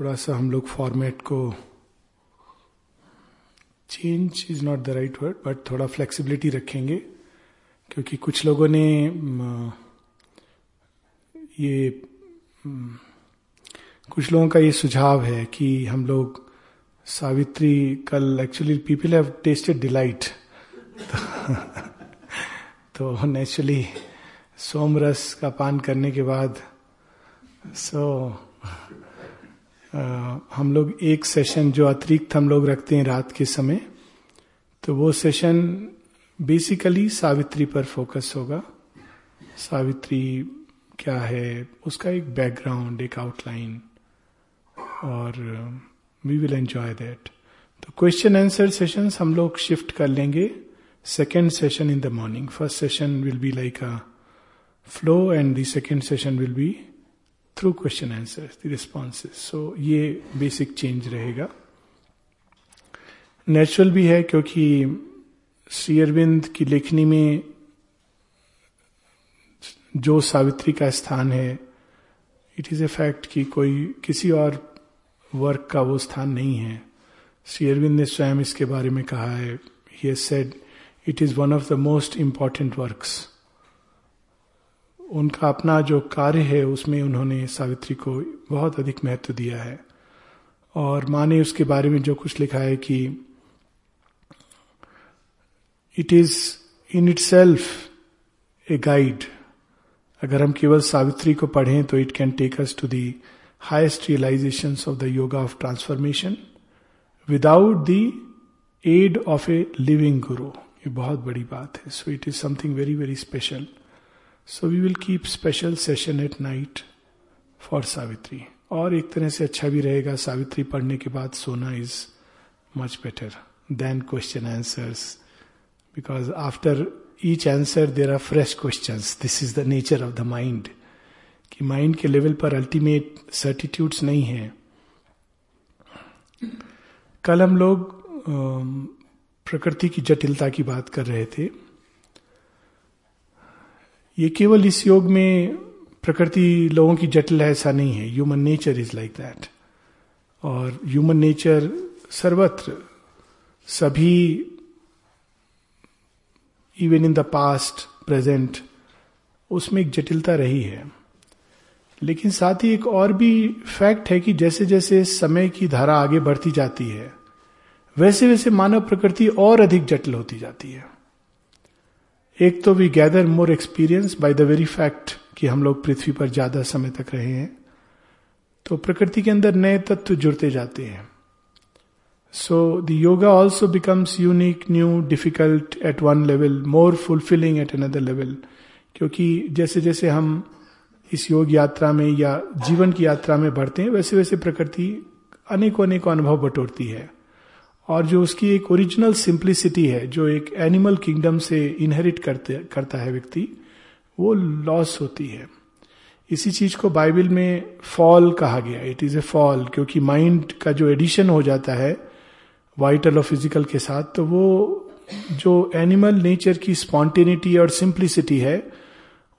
थोड़ा सा हम लोग फॉर्मेट को change is not the right word but थोड़ा फ्लेक्सिबिलिटी रखेंगे, क्योंकि कुछ लोगों ने ये कुछ लोगों का ये सुझाव है कि हम लोग सावित्री कल actually people have tested delight तो नेचुरली सोमरस का पान करने के बाद सो हम लोग एक सेशन जो अतिरिक्त हम लोग रखते हैं रात के समय तो वो सेशन बेसिकली सावित्री पर फोकस होगा। सावित्री क्या है, उसका एक बैकग्राउंड एक आउटलाइन और वी विल एंजॉय दैट तो क्वेश्चन आंसर सेशन हम लोग शिफ्ट कर लेंगे। Second session in the morning first session will be like a flow and the second session will be through question answer the responses so ये basic change रहेगा natural भी है क्योंकि श्री अरविंद की लेखनी में जो सावित्री का स्थान है इट इज़ ए फैक्ट कि कोई किसी और वर्क का वो स्थान नहीं है श्री अरविंद ने स्वयं इसके बारे में कहा है he said it is one of the most important works उनका अपना जो कार्य है, उसमें उन्होंने सावित्री को बहुत अधिक महत्व दिया है। और माँ ने उसके बारे में जो कुछ लिखा है कि it is in itself a guide अगर हम केवल सावित्री को पढ़ें तो it can take us to the highest realisation of the yoga of transformation without the aid of a living guru ये बहुत बड़ी बात है। So it is something very very special so we will keep special session at night for Savitri और एक तरह से अच्छा भी रहेगा सावित्री पढ़ने के बाद सोना is much better than question answers because after each answer there are fresh question this is the nature of the mind कि माइंड के लेवल पर अल्टीमेट सर्टिट्यूड्स नहीं है. कल हम लोग प्रकृति की जटिलता की बात कर रहे थे। ये केवल इस योग में प्रकृति लोगों की जटिल है, ऐसा नहीं है। Human nature is like that और ह्यूमन नेचर सर्वत्र, सभी even in the past present उसमें एक जटिलता रही है। लेकिन साथ ही एक और भी फैक्ट है कि जैसे जैसे समय की धारा आगे बढ़ती जाती है वैसे वैसे मानव प्रकृति और अधिक जटिल होती जाती है। एक तो we gather more experience by the very fact कि हम लोग पृथ्वी पर ज़्यादा समय तक रहे हैं। तो प्रकृति के अंदर नए तत्व जुड़ते जाते हैं। So the yoga also becomes unique new difficult at one level more fulfilling at another level क्योंकि जैसे जैसे हम इस योग यात्रा में या जीवन की यात्रा में बढ़ते हैं, वैसे वैसे प्रकृति अनेकों अनेकों अनुभव बटोरती है। और जो उसकी एक ओरिजिनल सिंप्लिसिटी है, जो एक एनिमल किंगडम से इनहेरिट करते, करता है व्यक्ति, वो लॉस होती है। इसी चीज़ को बाइबल में फॉल कहा गया। इट इज़ ए फॉल क्योंकि माइंड का जो एडिशन हो जाता है वाइटल और फ़िज़िकल के साथ तो वो जो एनिमल नेचर की स्पॉन्टेनिटी और सिंप्लिसिटी है,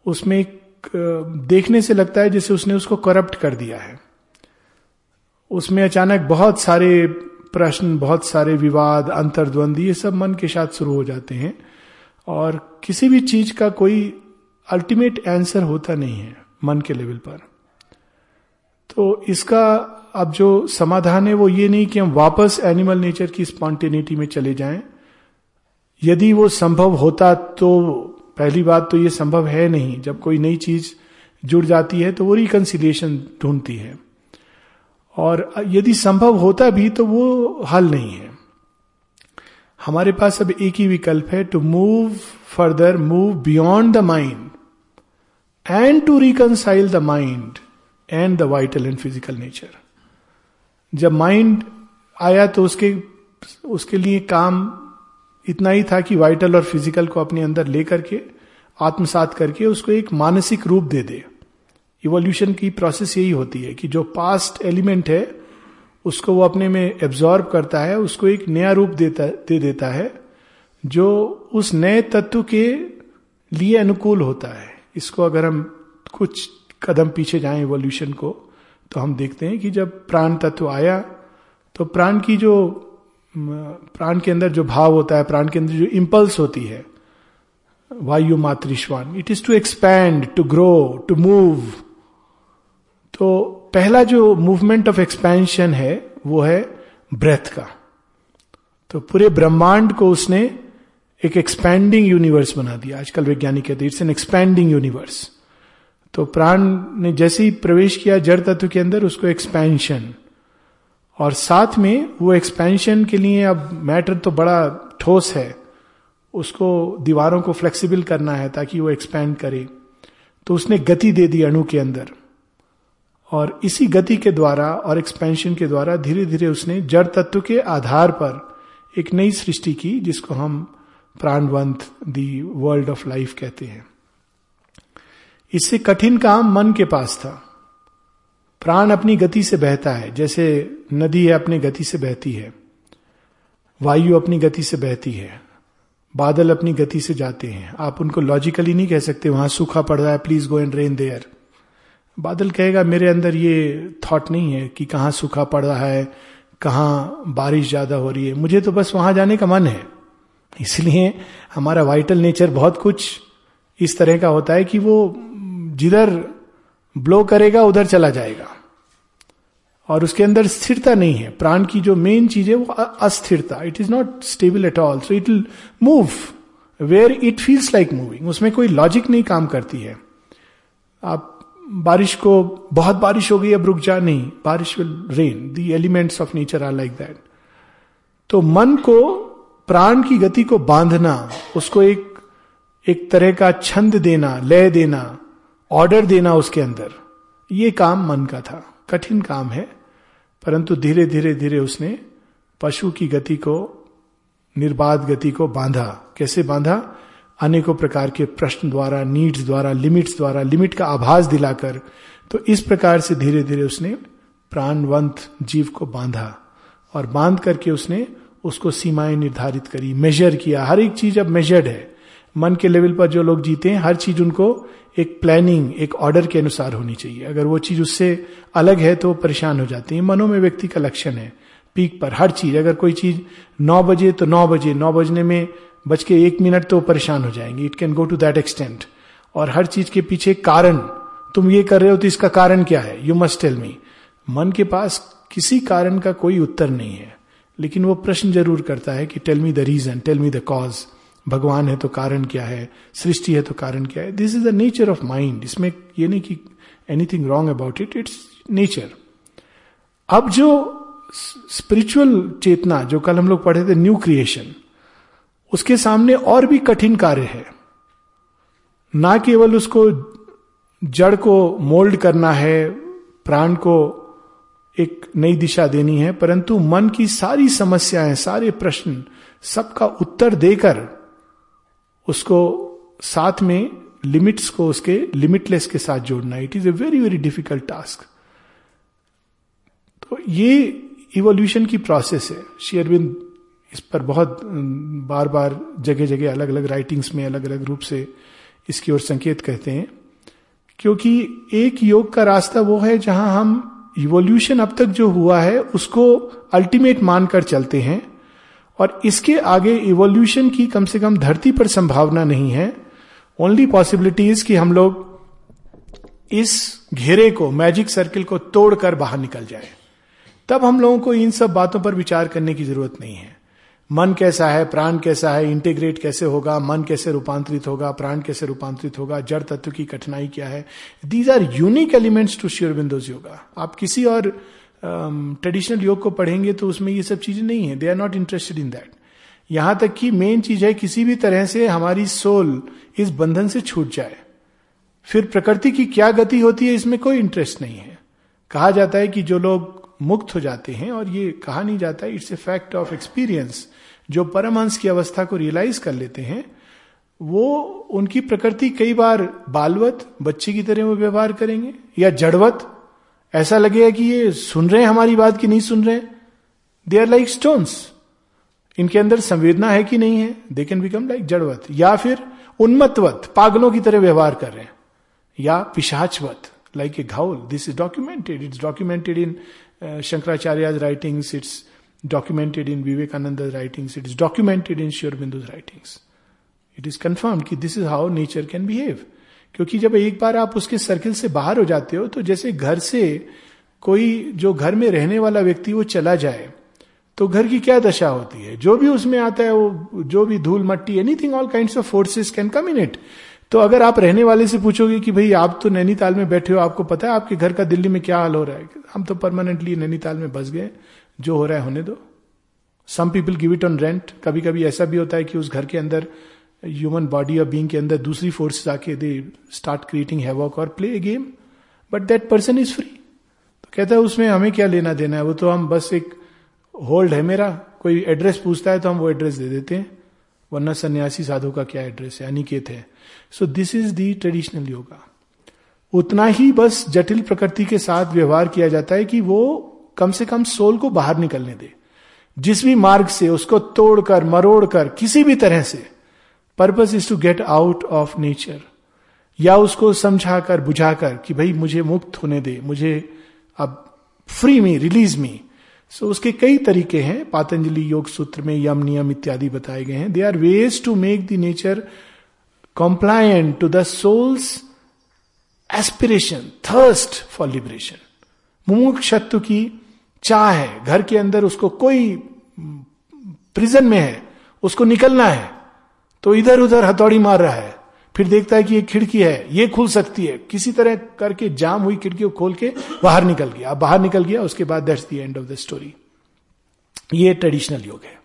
उसमें एक देखने से लगता है जैसे उसने उसको करप्ट कर दिया है। उसमें अचानक बहुत सारे प्रश्न, बहुत सारे विवाद, अंतर्द्वंद, ये सब मन के साथ शुरू हो जाते हैं। और किसी भी चीज़ का कोई अल्टीमेट आंसर होता नहीं है मन के लेवल पर। तो इसका अब जो समाधान है वो ये नहीं कि हम वापस एनिमल नेचर की स्पॉन्टेनिटी में चले जाएँ। यदि वो संभव होता तो पहली बात तो ये संभव है नहीं। जब कोई नई चीज़ जुड़ जाती है तो वो रिकन्सिलिएशन ढूंढती है। और यदि संभव होता भी तो वो हल नहीं है। हमारे पास अब एक ही विकल्प है to move further move beyond the mind and to reconcile the mind and the vital and physical nature जब माइंड आया तो उसके उसके लिए काम इतना ही था कि वाइटल और फ़िज़िकल को अपने अंदर लेकर के, आत्मसात करके उसको एक मानसिक रूप दे दे। इवोल्यूशन की प्रोसेस यही होती है कि जो पास्ट एलिमेंट है, उसको वो अपने में एब्जॉर्ब करता है, उसको एक नया रूप देता, दे देता है, जो उस नए तत्व के लिए अनुकूल होता है। इसको अगर हम कुछ कदम पीछे जाएँ इवोल्यूशन को तो हम देखते हैं कि जब प्राण तत्व आया तो प्राण की जो प्राण के अंदर जो भाव होता है, प्राण के अंदर जो इम्पल्स होती है, वायु Matarishvan it is to expand to grow to move तो पहला जो मूवमेंट ऑफ़ एक्सपेंशन है, वो है ब्रेथ का। तो पूरे ब्रह्मांड को उसने एक एक्सपैंडिंग यूनिवर्स बना दिया। आजकल वैज्ञानिक कहते हैं इट्स एन एक्सपैंडिंग यूनिवर्स तो प्राण ने जैसे ही प्रवेश किया जड़ तत्व के अंदर, उसको एक्सपेंशन और साथ में वो एक्सपेंशन के लिए अब मैटर तो बड़ा ठोस है। उसको, दीवारों को फ्लेक्सिबल करना है ताकि वो एक्सपैंड करे। तो उसने गति दे दी अणु के अंदर। और इसी गति के द्वारा और एक्सपेंशन के द्वारा धीरे धीरे उसने जड़ तत्व के आधार पर एक नई सृष्टि की, जिसको हम प्राणवंत दी वर्ल्ड ऑफ़ लाइफ कहते हैं। इससे कठिन काम मन के पास था। प्राण अपनी गति से बहता है, जैसे नदी है अपनी गति से बहती है, वायु अपनी गति से बहती है, बादल अपनी गति से जाते हैं। आप उनको लॉजिकली नहीं कह सकते, वहाँ सूखा पड़ रहा है please go and rain there बादल कहेगा, मेरे अंदर ये थॉट नहीं है कि कहाँ सूखा पड़ रहा है, कहाँ बारिश ज़्यादा हो रही है। मुझे तो बस वहाँ जाने का मन है। इसलिए हमारा वाइटल नेचर बहुत कुछ इस तरह का होता है कि वो जिधर ब्लो करेगा, उधर चला जाएगा। और उसके अंदर स्थिरता नहीं है। प्राण की जो मेन चीज़ है, वो अस्थिरता। It is not stable at all so it will move where it feels like moving उसमें कोई लॉजिक नहीं काम करती है। आप बारिश को, बहुत बारिश हो गई, अब रुक जा नहीं। बारिश will rain the elements of nature are like that तो मन को, प्राण की गति को बांधना, उसको एक एक तरह का छंद देना, लय देना ऑर्डर देना उसके अंदर। ये काम मन का था। कठिन काम है, परंतु धीरे धीरे धीरे उसने पशु की गति को, निर्बाध गति को बांधा। कैसे बांधा? अनेकों प्रकार के प्रश्न द्वारा नीड्स द्वारा लिमिट्स द्वारा लिमिट का आभास दिलाकर तो इस प्रकार से धीरे धीरे उसने प्राणवंत जीव को बांधा और बाँध करके उसने उसको सीमाएँ निर्धारित करी मेजर किया। हर एक चीज़ अब मेजर्ड है। मन के लेवल पर जो लोग जीते हैं, हर चीज़ उनको एक प्लानिंग एक ऑर्डर के अनुसार होनी चाहिए। अगर वो चीज़ उससे अलग है तो परेशान हो जाते हैं। मनो में व्यक्ति का लक्षण है। पीक पर हर चीज़, अगर कोई चीज़ नौ बजे तो नौ बजे, नौ बजने में बज के एक मिनट तो परेशान हो जाएँगे। It can go to that extent और हर चीज़ के पीछे कारण। तुम ये कर रहे हो तो इसका कारण क्या है? यू मस्ट टेल मी मन के पास किसी कारण का कोई उत्तर नहीं है। लेकिन वो प्रश्न ज़रूर करता है कि tell me the reason tell me the cause भगवान है तो कारण क्या है? सृष्टि है तो कारण क्या है? This is the nature of mind इसमें ये नहीं कि anything wrong about it it's nature अब जो स्पिरिचुअल चेतना, जो कल हम लोग पढ़े थे न्यू क्रिएशन उसके सामने और भी कठिन कार्य है। ना केवल उसको जड़ को मोल्ड करना है, प्राण को एक नई दिशा देनी है, परंतु मन की सारी समस्याएँ, सारे प्रश्न, सबका उत्तर देकर उसको साथ में लिमिट्स को उसके, लिमिटलेस के साथ जोड़ना। It is a very very difficult task तो ये इवोल्यूशन की प्रोसेस है। शेयरविंद इस पर बहुत बार बार जगह जगह अलग अलग राइटिंग्स में अलग अलग रूप से इसकी ओर संकेत कहते हैं। क्योंकि एक योग का रास्ता वो है जहाँ हम इवोल्यूशन अब तक जो हुआ है, उसको अल्टीमेट मानकर चलते हैं और इसके आगे इवोल्यूशन की कम से कम धरती पर संभावना नहीं है। ओनली पॉसिबिलिटीज कि हम लोग इस घेरे को मैजिक सर्किल को तोड़कर बाहर निकल जाए। तब हम लोगों को इन सब बातों पर विचार करने की ज़रूरत नहीं है। मन कैसा है प्राण कैसा है इंटीग्रेट कैसे होगा मन कैसे रूपांतरित होगा प्राण कैसे रूपांतरित होगा जड़ तत्व की कठिनाई क्या है? These are unique elements to Sri Aurobindo's yoga आप किसी और ट्रेडिशनल um, योग को पढ़ेंगे तो उसमें ये सब चीज़ें नहीं है। They are not interested in that यहाँ तक कि मेन चीज़ है किसी भी तरह से हमारी सोल इस बंधन से छूट जाए। फिर प्रकृति की क्या गति होती है इसमें कोई इंटरेस्ट नहीं है। कहा जाता है कि जो लोग मुक्त हो जाते हैं और ये कहा नहीं जाता it's a fact of experience जो परमहंस की अवस्था को रियलाइज़ कर लेते हैं, वो उनकी प्रकृति कई बार बालवत, बच्चे की तरह वो व्यवहार करेंगे, या जड़वत। ऐसा लगेगा कि ये सुन रहे हैं, हमारी बात की नहीं सुन रहे। दे आर लाइक स्टोन्स इनके अंदर संवेदना है कि नहीं है? दे कैन बिकम लाइक जड़वत। या फिर उन्मत्वत पागलों की तरह व्यवहार कर रहे हैं। या पिशाचवत like a ghoul this is documented it's documented in Shankaracharya Shankaracharya's writings. Documented in Vivekananda's writings. It is documented in Sri Aurobindo's writings. It is confirmed कि this is how nature can behave. क्योंकि जब एक बार आप उसके circle से बाहर हो जाते हो तो जैसे घर से कोई जो घर में रहने वाला व्यक्ति वो चला जाए तो घर की क्या दशा होती है जो भी उसमें आता है, वो, जो भी धूल, मट्टी anything all kind of forces can come in it तो अगर आप रहने वाले से पूछोगे कि भाई, आप तो नैनीताल में बैठे हो, आपको पता है आपके घर का दिल्ली में क्या हाल हो रहा है हम तो परमानेंटली नैनीताल में बस गए जो हो रहा है, होने दो। Some people give it on rent कभी कभी ऐसा भी होता है कि उस घर के अंदर ह्यूमन बॉडी और बींग के अंदर दूसरी फोर्सेस आके दे स्टार्ट क्रिएटिंग हैवॉक और play a game but that person is free तो कहता है, उसमें हमें क्या लेना देना है? वो तो हम बस एक होल्ड है मेरा। कोई एड्रेस पूछता है तो हम वो एड्रेस दे देते हैं। वरना सन्यासी साधु का क्या एड्रेस है? अनिकेत है। So this is the traditional yoga उतना ही बस जटिल प्रकृति के साथ व्यवहार किया जाता है कि वो कम से कम सोल को बाहर निकलने दे। जिस भी मार्ग से उसको तोड़कर मरोड़कर किसी भी तरह से। Purpose is to get out of nature या उसको समझाकर बुझाकर कि भाई मुझे मुक्त होने दे मुझे अब free me release me so so, उसके कई तरीके हैं। पातंजलि योग सूत्र में यम नियम इत्यादि बताए गए हैं। They are ways to make the nature compliant to the soul's aspiration thirst for liberation मुमुक्षत्व की चाह है, घर के अंदर उसको कोई प्रिजन में है, उसको निकलना है तो इधर उधर हथौड़ी मार रहा है, फिर देखता है कि ये खिड़की है, ये खुल सकती है। किसी तरह करके जाम हुई खिड़की को खोल के बाहर निकल गया। अब बाहर निकल गया, उसके बाद that's the end of the story ये ट्रेडिशनल योग है।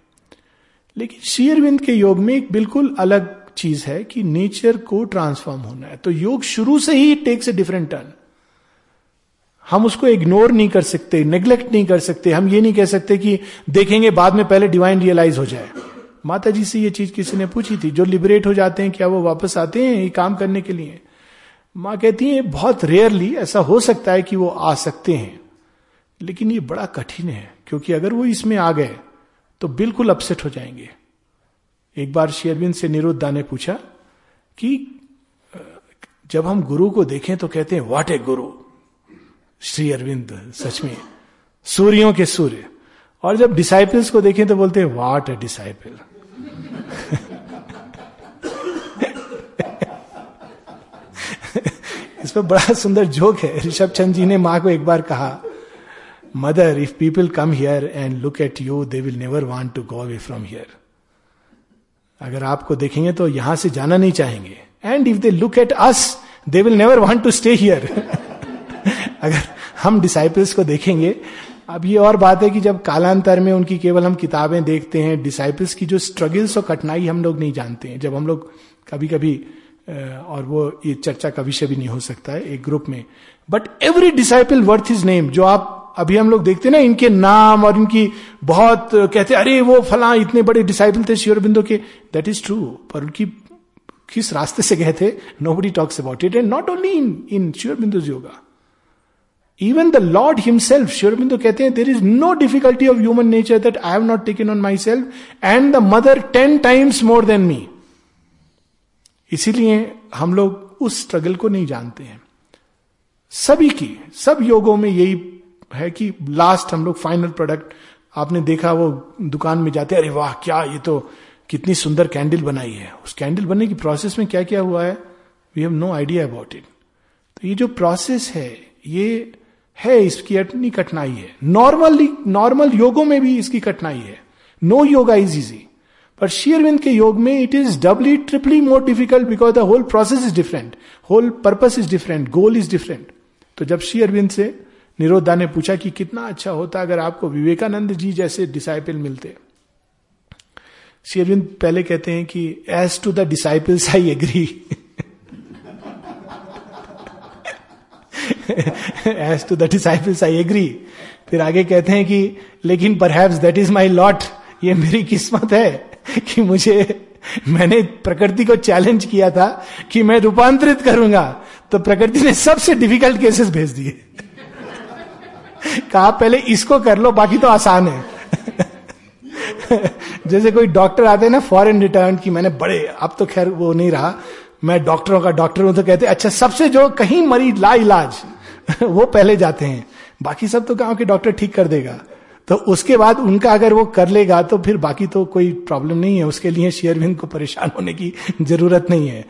लेकिन शेयरविंद के योग में एक बिल्कुल अलग चीज़ है कि नेचर को ट्रांसफॉर्म होना है। तो योग शुरू से ही टेक्स ए डिफरेंट टर्न हम उसको इग्नोर नहीं कर सकते नेग्लेक्ट नहीं कर सकते, हम ये नहीं कह सकते कि देखेंगे बाद में पहले डिवाइन रियलाइज़ हो जाए। माता जी से ये चीज़ किसी ने पूछी थी, जो लिबरेट हो जाते हैं, क्या वो वापस आते हैं ये काम करने के लिए? माँ कहती है, बहुत रेयरली ऐसा हो सकता है कि वो आ सकते हैं। लेकिन ये बड़ा कठिन है, क्योंकि अगर वो इसमें आ गए तो बिल्कुल अपसेट हो जाएँगे। एक बार शेयरविंद से निरुद्धा ने पूछा कि जब हम गुरु को देखें तो कहते हैं वाट ए गुरु! श्री अरविंद, सच में। सूर्यों के सूर्य। और जब डिसाइपल्स को देखें तो बोलते हैं वाट ए डिसाइपल इस पर बड़ा सुंदर जोक है। ऋषभ चंद जी ने माँ को एक बार कहा Mother if people come here and look at you they will never want to go away from here अगर आपको देखेंगे तो यहाँ से जाना नहीं चाहेंगे। And if they look at us they will never want to stay here अगर हम डिसाइपल्स को देखेंगे। अब ये और बात है कि जब कालांतर में उनकी केवल हम किताबें देखते हैं डिसाइपल्स की जो स्ट्रगल्स और कठिनाई हम लोग नहीं जानते हैं। जब हम लोग कभी कभी और वो ये चर्चा का विषय भी नहीं हो सकता है, एक ग्रुप में। But every disciple worth is name जो आप अभी हम लोग देखते ना, इनके नाम और इनकी बहुत कहते अरे, वो फला इतने बड़े डिसाइपल थे श्योर बिंदु के। दैट इज़ ट्रू पर उनकी किस रास्ते से गए थे? Nobody talks about it and not only in in Sri Aurobindo yoga even the lord himself Sri Aurobindo कहते हैं there is no difficulty of human nature that I have not taken on myself and the mother ten times more than me इसीलिए हम लोग उस struggle को नहीं जानते हैं। सभी की, सब योगों में यही है कि लास्ट हम लोग फाइनल प्रोडक्ट आपने देखा वो दुकान में जाते अरे वाह, क्या ये तो कितनी सुंदर कैंडल बनाई है। उस कैंडल बनने की प्रोसेस में क्या क्या हुआ है? We have no idea about it तो ये जो प्रोसेस है, ये है इसकी अपनी कठिनाई है। नॉर्मली नॉर्मल योगों में भी इसकी कठिनाई है। नो योगा इज़ इजी पर शेयरविंद के योग में it is doubly triply more difficult because the whole process is different whole purpose is different goal is different तो जब शेयरविंद से निरोधा ने पूछा कि कितना अच्छा होता अगर आपको विवेकानंद जी जैसे डिसाइपल मिलते। शेरविंद पहले कहते हैं कि as to the disciples I agree as to the disciples I agree फिर आगे कहते हैं कि, लेकिन पर दैट इज़ माई लॉट ये मेरी किस्मत है कि मुझे, मैंने प्रकृति को चैलेंज किया था कि मैं रूपांतरित करूँगा। तो प्रकृति ने सबसे डिफ़िकल्ट केसेस भेज दिए। कहा, पहले इसको कर लो, बाकी तो आसान है। जैसे कोई डॉक्टर आते हैं ना फॉरेन रिटर्न की मैंने बड़े, अब तो खैर वो नहीं रहा। मैं डॉक्टरों का डॉक्टर हूँ तो कहते अच्छा सबसे जो कहीं मरीज़ ला इलाज वो पहले जाते हैं। बाकी सब तो गाँव के डॉक्टर ठीक कर देगा। तो उसके बाद उनका अगर वो कर लेगा तो फिर बाकी तो कोई प्रॉब्लम नहीं है। उसके लिए शेयरविंद को परेशान होने की ज़रूरत नहीं है।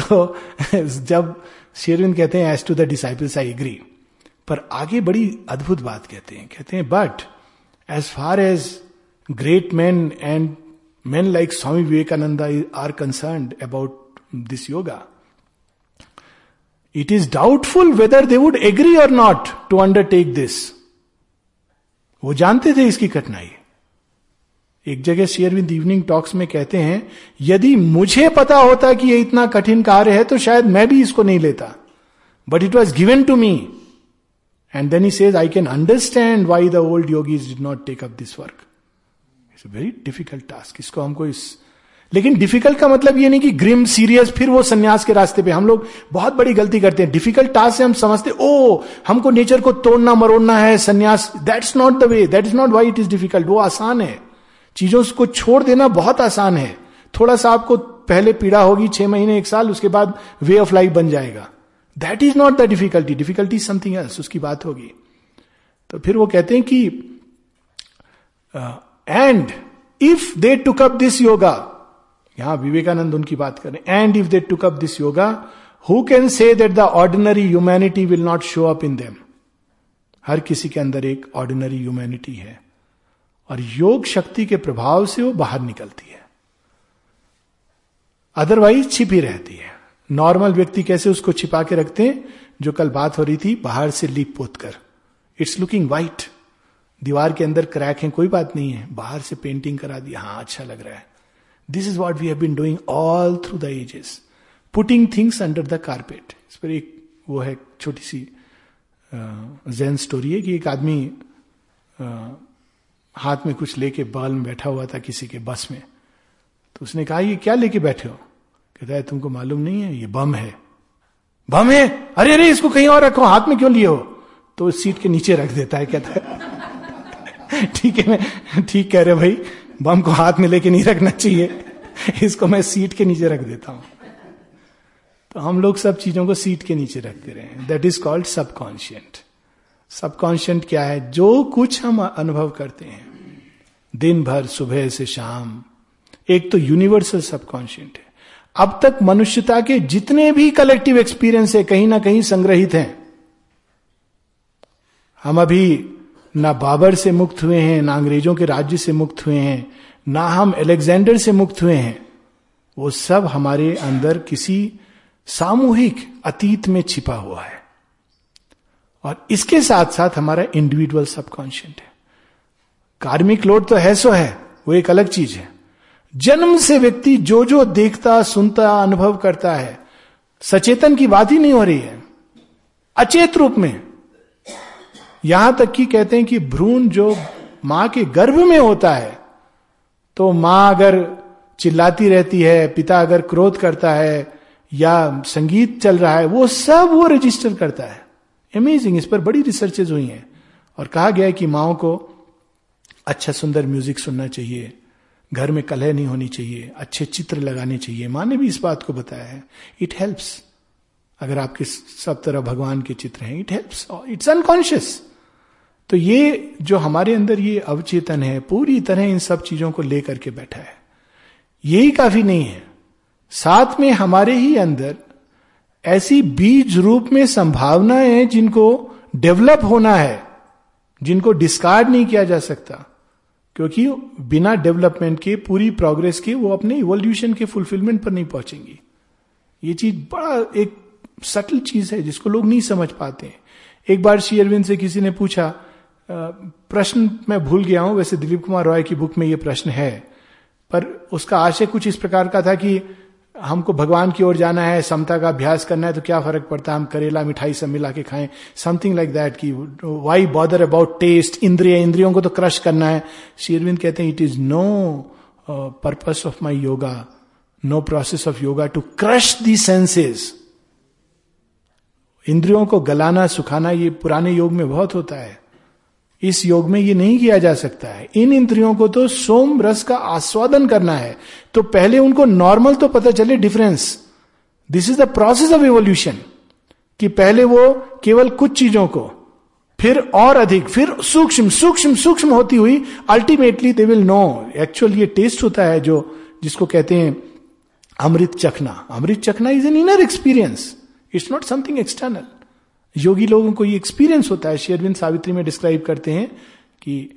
तो जब शेयरविंद कहते हैं as to the disciples I agree पर आगे बड़ी अद्भुत बात कहते हैं। कहते हैं but as far as great man and man like Swami Vivekananda are concern about this yoga it is doubtful whether they would agree or not to undertake this वो जानते थे इसकी कठिनाई। एक जगह शेयरविंद इवनिंग टॉक्स में कहते हैं, यदि मुझे पता होता कि ये इतना कठिन कार्य है तो शायद मैं भी इसको नहीं लेता। But it was given to me and then he says I can understand why the old yogis did not take up this work it's very difficult task इसको हमको इस लेकिन डिफ़िकल्ट का मतलब ये नहीं कि ग्रिम सीरियस फिर वो संन्यास के रास्ते पे हम लोग बहुत बड़ी गलती करते हैं। डिफ़िकल्ट टास्क से हम समझते ओ हमको नेचर को तोड़ना, मरोड़ना है, संन्यास that's not the way that is not why it is difficult वो आसान है। चीज़ों को छोड़ देना बहुत आसान है। थोड़ा सा आपको पहले पीड़ा होगी, छह महीने, एक साल, उसके बाद वे ऑफ़ लाइफ बन जाएगा। That is not the difficulty difficulty something else उसकी बात होगी। तो फिर वो कहते हैं कि and if they took up this yoga यहाँ विवेकानंद उनकी बात करें। And if they took up this yoga who can say that the ordinary humanity will not show up in them हर किसी के अंदर एक ऑर्डिनरी ह्यूमैनिटी है। और योग शक्ति के प्रभाव से वो बाहर निकलती है। अदरवाइज़ छिपी रहती है। नॉर्मल व्यक्ति कैसे उसको छिपा के रखते हैं? जो कल बात हो रही थी, बाहर से लीप पोत कर। इट्स लुकिंग वाइट दीवार के अंदर क्रैक है, कोई बात नहीं है। बाहर से पेंटिंग करा दी। हाँ अच्छा लग रहा है। This is what we have been doing all through the ages putting things under the carpet इस पर एक वो है, छोटी सी जैन स्टोरी है कि एक आदमी हाथ में कुछ लेके बाल में बैठा हुआ था किसी के बस में। तो उसने कहा, ये क्या लेके बैठे हो? कहता है, तुमको मालूम नहीं है, ये बम है। बम है? अरे अरे, इसको कहीं और रखो, हाथ में क्यों लिए हो? तो सीट के नीचे रख देता है, कहता है। ठीक है ठीक कह रहे भाई। बम को हाथ में लेके नहीं रखना चाहिए। इसको मैं सीट के नीचे रख देता हूँ। तो हम लोग सब चीज़ों को सीट के नीचे रखते रहे that is called subconscient subconscient क्या है? जो कुछ हम अनुभव करते हैं, दिन भर, सुबह से शाम, एक तो यूनिवर्सल सबकॉन्शियंट है। अब तक मनुष्यता के जितने भी कलेक्टिव एक्सपीरियंस है, कहीं ना कहीं संग्रहित हैं। हम अभी ना बाबर से मुक्त हुए हैं, ना अंग्रेज़ों के राज्य से मुक्त हुए हैं, ना हम एलेक्जेंडर से मुक्त हुए हैं। वो सब हमारे अंदर किसी सामूहिक अतीत में छिपा हुआ है। और इसके साथ साथ हमारा इंडिविजुअल सबकॉन्शियंट है। कार्मिक लोड तो है सो है, वो एक अलग चीज़ है। जन्म से व्यक्ति जो जो देखता, सुनता, अनुभव करता है, सचेतन की बात ही नहीं हो रही है। अचेत रूप में। यहाँ तक कि कहते हैं कि भ्रूण जो माँ के गर्भ में होता है तो माँ अगर चिल्लाती रहती है, पिता अगर क्रोध करता है, या संगीत चल रहा है, वो सब वो रजिस्टर करता है। अमेजिंग इस पर बड़ी रिसर्चेज हुई हैं। और कहा गया है कि माओ को अच्छा सुंदर म्यूज़िक सुनना चाहिए, घर में कलह नहीं होनी चाहिए, अच्छे चित्र लगाने चाहिए। माँ ने भी इस बात को बताया है। इट हेल्प्स अगर आपके सब तरह भगवान के चित्र हैं इट हेल्प्स इट्स अनकॉन्शियस तो ये जो हमारे अंदर ये अवचेतन है, पूरी तरह इन सब चीज़ों को लेकर के बैठा है। यही काफ़ी नहीं है। साथ में हमारे ही अंदर ऐसी बीज रूप में संभावनाएँ हैं जिनको डेवलप होना है, जिनको डिस्कार्ड नहीं किया जा सकता, क्योंकि बिना डेवलपमेंट के, पूरी प्रोग्रेस के, वो अपने इवोल्यूशन के फुलफिलमेंट पर नहीं पहुंचेंगी। ये चीज़ बड़ा एक सटल चीज़ है जिसको लोग नहीं समझ पाते एक बार श्री अरविंद से किसी ने पूछा प्रश्न मैं भूल गया हूँ, वैसे दिलीप कुमार रॉय की बुक में ये प्रश्न है। पर उसका आशय कुछ इस प्रकार का था कि हमको भगवान की ओर जाना है, समता का अभ्यास करना है तो क्या फ़र्क पड़ता है? हम करेला मिठाई सब मिला के खाएँ। समथिंग लाइक दैट कि वाई बॉदर अबाउट टेस्ट इंद्रिय, इंद्रियों को तो क्रश करना है। शेरविंद कहते हैं it is no purpose of my yoga no process of yoga to crush the senses इंद्रियों को गलाना, सुखाना, ये पुराने योग में बहुत होता है। इस योग में ये नहीं किया जा सकता है। इन इंद्रियों को तो सोम रस का आस्वादन करना है। तो पहले उनको नॉर्मल तो पता चले difference. This is the process of evolution कि पहले वो केवल कुछ चीज़ों को, फिर और अधिक, फिर सूक्ष्म सूक्ष्म सूक्ष्म होती हुई ultimately they will know actual ये टेस्ट होता है जो, जिसको कहते हैं अमृत चखना। अमृत चखना is an inner experience it's not something external योगी लोगों को ये एक्सपीरियंस होता है शेयरविंद सावित्री में डिस्क्राइब करते हैं कि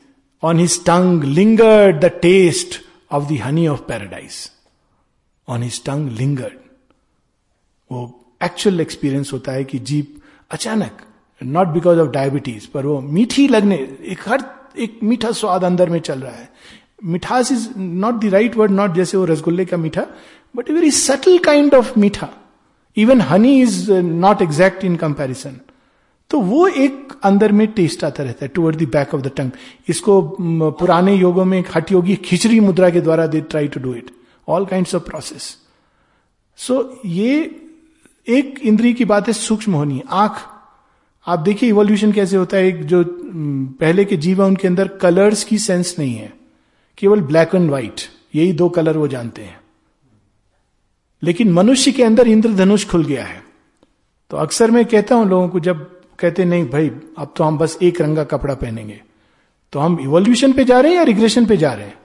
on his tongue lingered the taste of the honey of paradise on his tongue lingered वो एक्चुअल एक्सपीरियंस होता है कि जीप अचानक नॉट बिकॉज़ ऑफ़ डायबिटीज़ पर वो मीठी लगने, एक हर, एक मीठा स्वाद अंदर में चल रहा है। मिठास is not the right word not जैसे वो रसगुल्ले का मीठा but a very subtle kind of मीठा। Even honey is not exact in comparison तो वो एक अंदर में टेस्ट आता रहता है toward the back of the tongue इसको पुराने योगों में हट योगी खिचड़ी मुद्रा के द्वारा they try to do it all kind of process so ये एक इंद्रिय की बात है सूक्ष्म होनी, आँख। आप देखिए इवोल्यूशन कैसे होता है, एक जो पहले के जीव है, उनके अंदर कलर्स की सेंस नहीं है। केवल ब्लैक एंड व्हाइट यही दो कलर वो जानते हैं। लेकिन मनुष्य के अंदर इंद्रधनुष खुल गया है। तो अक्सर मैं कहता हूँ लोगों को, जब कहते, नहीं भाई, अब तो हम बस एक रंग का कपड़ा पहनेंगे। तो हम इवोल्यूशन पे जा रहे हैं या रिग्रेशन पे जा रहे हैं?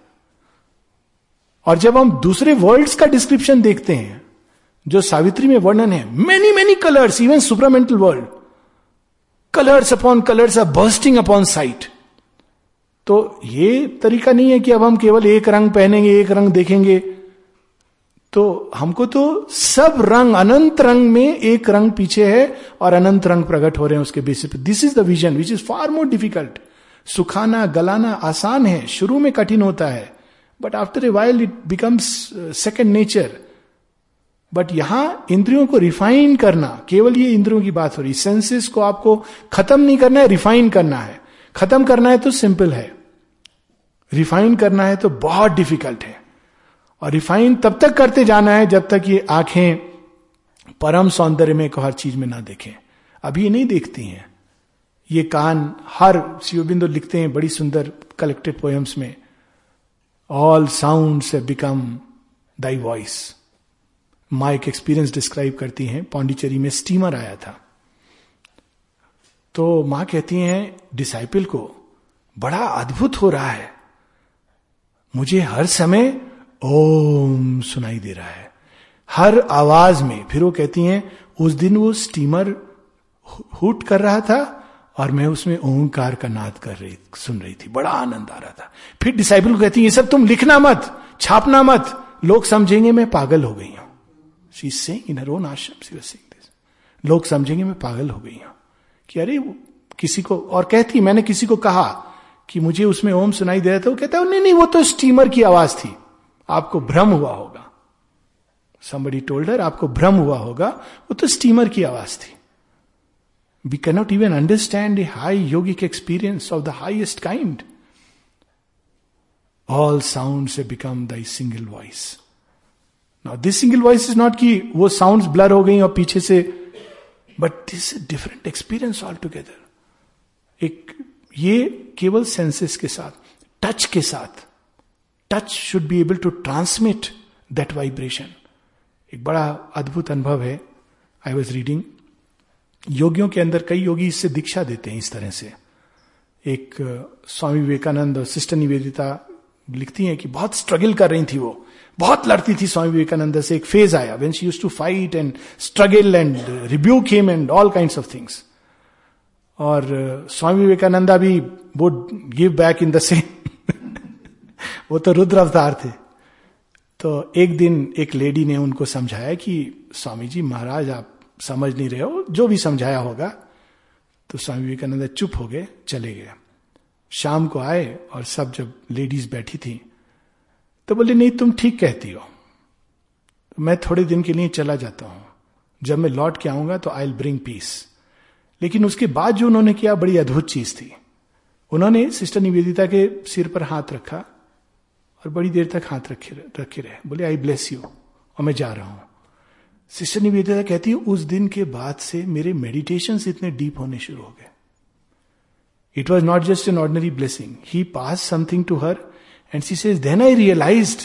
और जब हम दूसरे वर्ल्ड्स का डिस्क्रिप्शन देखते हैं, जो सावित्री में वर्णन है many many colours even supramental world colours upon colours are bursting upon sight तो ये तरीका नहीं है कि अब हम केवल एक रंग पहनेंगे, एक रंग देखेंगे। तो हमको तो सब रंग, अनंत रंग में एक रंग पीछे है और अनंत रंग प्रकट हो रहे हैं उसके बेसिस पे। This is the vision which is far more difficult सुखाना, गलाना आसान है, शुरू में कठिन होता है but after a while it becomes second nature but यहाँ इंद्रियों को रिफाइन करना, केवल ये इंद्रियों की बात हो रही। सेंसेस को आपको खत्म नहीं करना है रिफाइन करना है। खत्म करना है तो सिंपल है। रिफाइन करना है तो बहुत डिफ़िकल्ट है। और रिफाइन तब तक करते जाना है जब तक ये आँखें परम सौंदर्य में को हर चीज़ में ना देखें। अभी ये नहीं देखती हैं। ये कान हर शिवबिंदु लिखते हैं बड़ी सुंदर कलेक्टेड पोएम्स में। All sound become thy voice माँ एक एक्सपीरियंस डिस्क्राइब करती हैं पांडिचेरी में स्टीमर आया था। तो माँ कहती हैं डिसाइपल को बड़ा अद्भुत हो रहा है। मुझे हर समय ओम सुनाई दे रहा है। हर आवाज़ में, फिर वो कहती हैं, उस दिन वो स्टीमर हुट कर रहा था और मैं उसमें ओंकार का नाद कर रही, सुन रही थी। बड़ा आनंद आ रहा था। फिर डिसाइबल को कहती है, ये सब तुम लिखना मत, छापना मत। लोग समझेंगे मैं पागल हो गई हूँ। She seeing in her own ashram she seeing this लोग समझेंगे मैं पागल हो गई हूँ। कि अरे किसी को और कहती, मैंने किसी को कहा कि मुझे उसमें ओम सुनाई दे रहा था। वो कहता है, नहीं नहीं, वो तो स्टीमर की आवाज़ थी। आपको भ्रम हुआ होगा। समबडी टोल्डर आपको भ्रम हुआ होगा। वो तो स्टीमर की आवाज़ थी। We cannot even understand a high yogic experience of the highest kind all sound से become the single voice now this single voice is not की वो साउंड ब्लर हो गई और पीछे से but this different experience altogether एक ये केवल सेंसेस के साथ टच के साथ touch should be able to transmit that vibration एक बड़ा अद्भुत अनुभव है। आई वॉज़ रीडिंग योगियों के अंदर कई योगी इससे दीक्षा देते हैं इस तरह से। एक स्वामी विवेकानंद और सिस्टर निवेदिता लिखती हैं कि बहुत स्ट्रगल कर रही थी वो। बहुत लड़ती थी स्वामी विवेकानंद से। एक फ़ेज़ आया। When she used to fight and struggle and rebuke him and all kind of things और स्वामी विवेकानंदा भी would give back in the same वो तो रुद्र अवतार थे। तो एक दिन एक लेडी ने उनको समझाया कि, स्वामी जी, महाराज, आप समझ नहीं रहे हो, जो भी समझाया होगा। तो स्वामी विवेकानंद चुप हो गए, चले गए। शाम को आए और सब जब लेडीज़ बैठी थी तो बोले, नहीं, तुम ठीक कहती हो। मैं थोड़े दिन के लिए चला जाता हूँ। जब मैं लौट के आऊँगा तो आई ब्रिंग पीस लेकिन उसके बाद जो उन्होंने किया, बड़ी अद्भुत चीज़ थी। उन्होंने सिस्टर निवेदिता के सिर पर हाथ रखा और बड़ी देर तक हाथ रखे रखे रहे। बोले आई ब्लेस यू और मैं जा रहा हूँ। सिस्टर निवेदिता कहती है, उस दिन के बाद से मेरे मेडिटेशन इतने डीप होने शुरू हो गए। It was not just an ordinary blessing he pass something to her and she says then I realise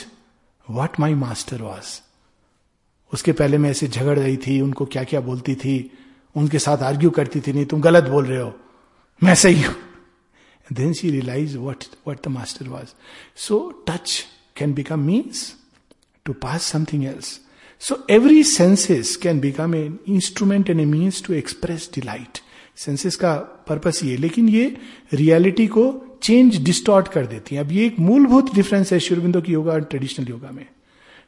what my master was उसके पहले मैं ऐसे झगड़ रही थी, उनको क्या क्या बोलती थी, उनके साथ आर्ग्यू करती थी, नहीं, तुम गलत बोल रहे हो। मैं सही हूँ। Then she realise what what the master was so touch can become means to pass something else so every senses can become a instrument and a means to express delight senses का purpose ये लेकिन ये reality को change distort कर देती है अब ये एक मूलभूत डिफरेंस है शिवबिंदो की योगा और ट्रेडिशनल योगा में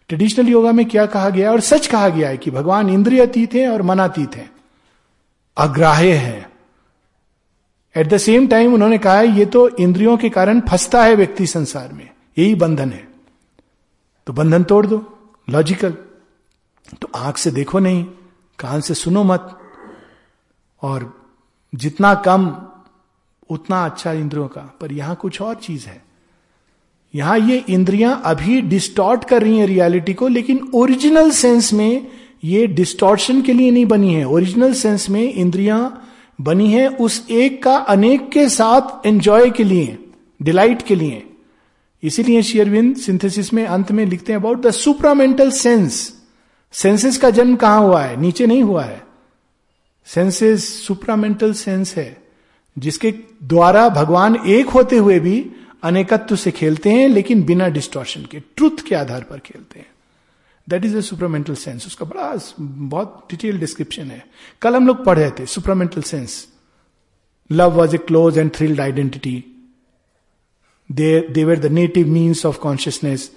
ट्रेडिशनल योगा में क्या कहा गया और सच कहा गया है कि भगवान इंद्रिय अतीत है और मनातीत है अग्राह्य है एट द सेम टाइम उन्होंने कहा, ये तो इंद्रियों के कारण फंसता है व्यक्ति संसार में। यही बंधन है। तो बंधन तोड़ दो। लॉजिकल तो आँख से देखो नहीं, कान से सुनो मत। और जितना कम, उतना अच्छा इंद्रियों का। पर यहाँ कुछ और चीज़ है। यहाँ ये इंद्रियाँ अभी डिस्टॉर्ट कर रही हैं रियलिटी को, लेकिन ओरिजिनल सेंस में ये डिस्टॉर्शन के लिए नहीं बनी है। ओरिजिनल सेंस में इंद्रियाँ बनी है उस एक का अनेक के साथ एंजॉय के लिए डिलाइट के लिए। इसीलिए शेयरविंद सिंथेसिस में अंत में लिखते हैं about the supramental sense senses का जन्म कहाँ हुआ है? नीचे नहीं हुआ है। सेंसेस सुप्रामेंटल सेंस है, जिसके द्वारा भगवान एक होते हुए भी अनेकत्व से खेलते हैं, लेकिन बिना डिस्टॉर्शन के ट्रुथ के आधार पर खेलते हैं। That is a supermental sense उसका बड़ा बहुत डिटेल डिस्क्रिप्शन है। कल हम लोग पढ़ रहे थे supermental sense love was a close and thrilled identity they were the native means of consciousness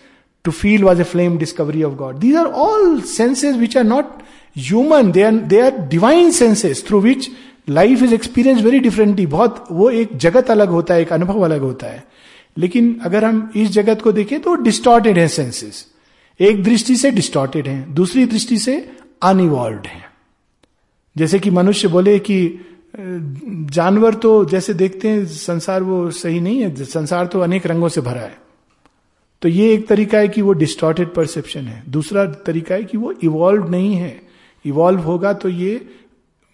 to feel was a flame discovery of God these are all senses which are not human they are they are divine senses through which life is experience very differently बहुत, वो एक जगत अलग होता है, एक अनुभव अलग होता है। लेकिन अगर हम इस जगत को देखें तो डिस्टॉर्टेड है सेंसेस एक दृष्टि से डिस्टॉर्टेड है, दूसरी दृष्टि से अनइवॉल्व है। जैसे कि मनुष्य बोले कि जानवर तो जैसे देखते हैं, संसार वो सही नहीं है, संसार तो अनेक रंगों से भरा है। तो ये एक तरीका है कि वो डिस्टॉर्टेड परसेप्शन है। दूसरा तरीका है कि वो इवॉल्व नहीं है। इवॉल्व होगा तो ये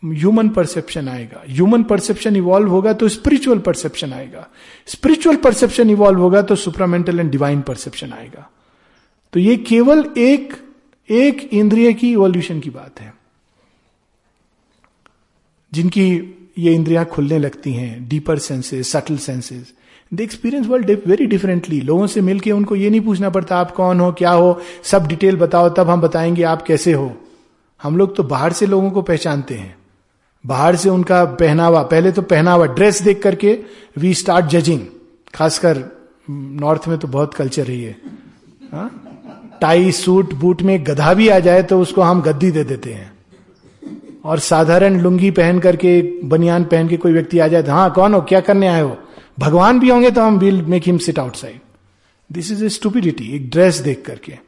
ह्यूमन परसेप्शन आएगा। ह्यूमन परसेप्शन इवॉल्व होगा तो स्पिरिचुअल परसेप्शन आएगा। स्पिरिचुअल परसेप्शन इवॉल्व होगा तो सुपरामेंटल एंड डिवाइन परसेप्शन आएगा। तो ये केवल एक एक इंद्रिय की इवोल्यूशन की बात है। जिनकी ये इंद्रियाँ खुलने लगती हैं deeper senses subtle senses they experience world very differently लोगों से मिलके उनको ये नहीं पूछना पड़ता, आप कौन हो, क्या हो, सब डिटेल बताओ, तब हम बताएँगे आप कैसे हो। हम लोग तो बाहर से लोगों को पहचानते हैं। बाहर से उनका पहनावा, पहले तो पहनावा ड्रेस देख करके वी स्टार्ट जजिंग खासकर नॉर्थ में तो बहुत कल्चर है? टाई सूट बूट में गधा भी आ जाए तो उसको हम गद्दी दे देते हैं। और साधारण लुंगी पहन करके, बनियान पहन के कोई व्यक्ति आ जाए तो हाँ कौन हो? क्या करने आए हो? भगवान भी होंगे तो हम will make him sit outside this is a stupidity एक ड्रेस देख करके।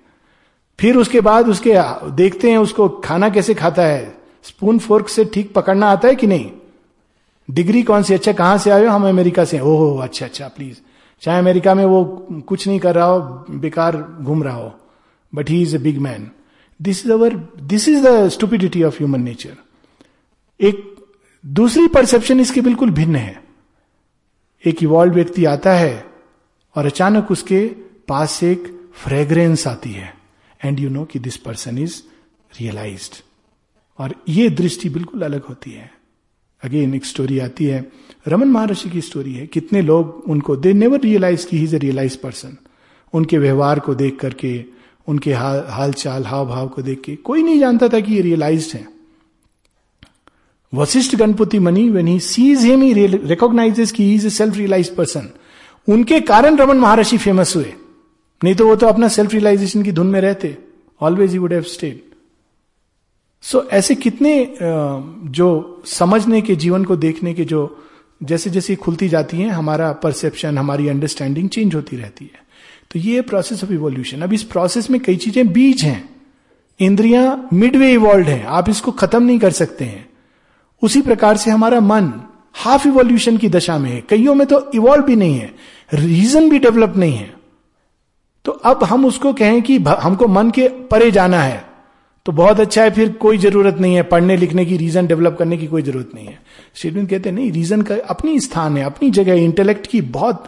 फिर उसके बाद उसके, देखते हैं उसको खाना कैसे खाता है। स्पून फोर्क से ठीक पकड़ना आता है कि नहीं? डिग्री कौन सी? अच्छा कहाँ से आए हो? हम अमेरिका से ओहो अच्छा अच्छा प्लीज़ चाहे अमेरिका में वो कुछ नहीं कर रहा हो, बेकार घूम रहा हो। But he is a big man this is our this is the stupidity of human nature एक दूसरी परसेप्शन इसके बिल्कुल भिन्न है। एक इवॉल्व व्यक्ति आता है और अचानक उसके पास एक फ्रेग्रेंस आती है। एंड यू नो कि दिस पर्सन इज़ रियलाइज़ और ये दृष्टि बिल्कुल अलग होती है। अगेन एक स्टोरी आती है। रमन महर्षि की स्टोरी है। कितने लोग उनको दे नेवर रियलाइज़ की he is a realise person उनके व्यवहार को देख करके उनके हाल हाल चाल हाव भाव को देख के। कोई नहीं जानता था कि ये रियलाइज़ है। Vasishtha Ganapati Muni when he sees him he recognises की is a self realise person उनके कारण रमन महर्षि फ़ेमस हुए। नहीं तो वो तो अपना सेल्फ रियलाइजेशन की धुन में रहते। Always you would have stayed so ऐसे कितने जो समझने के, जीवन को देखने के जो जैसे जैसे खुलती जाती है, हमारा परसेप्शन हमारी अंडरस्टैंडिंग चेंज होती रहती है। तो ये प्रोसेस ऑफ़ इवोल्यूशन अब इस प्रोसेस में कई चीज़ें बीज हैं। इंद्रियाँ मिडवे इवॉल्व है। आप इसको खत्म नहीं कर सकते हैं। उसी प्रकार से हमारा मन हाफ़ इवोल्यूशन की दशा में है। कईयों में तो इवॉल्व भी नहीं है। रीजन भी डेवलप नहीं है। तो अब हम उसको कहें कि हमको मन के परे जाना है। तो बहुत अच्छा है, फिर कोई ज़रूरत नहीं है। पढ़ने लिखने की रीजन डेवलप करने की कोई ज़रूरत नहीं है। स्टेटमेंट कहते हैं, नहीं रीजन का अपनी स्थान है, अपनी जगह इंटेलेक्ट की बहुत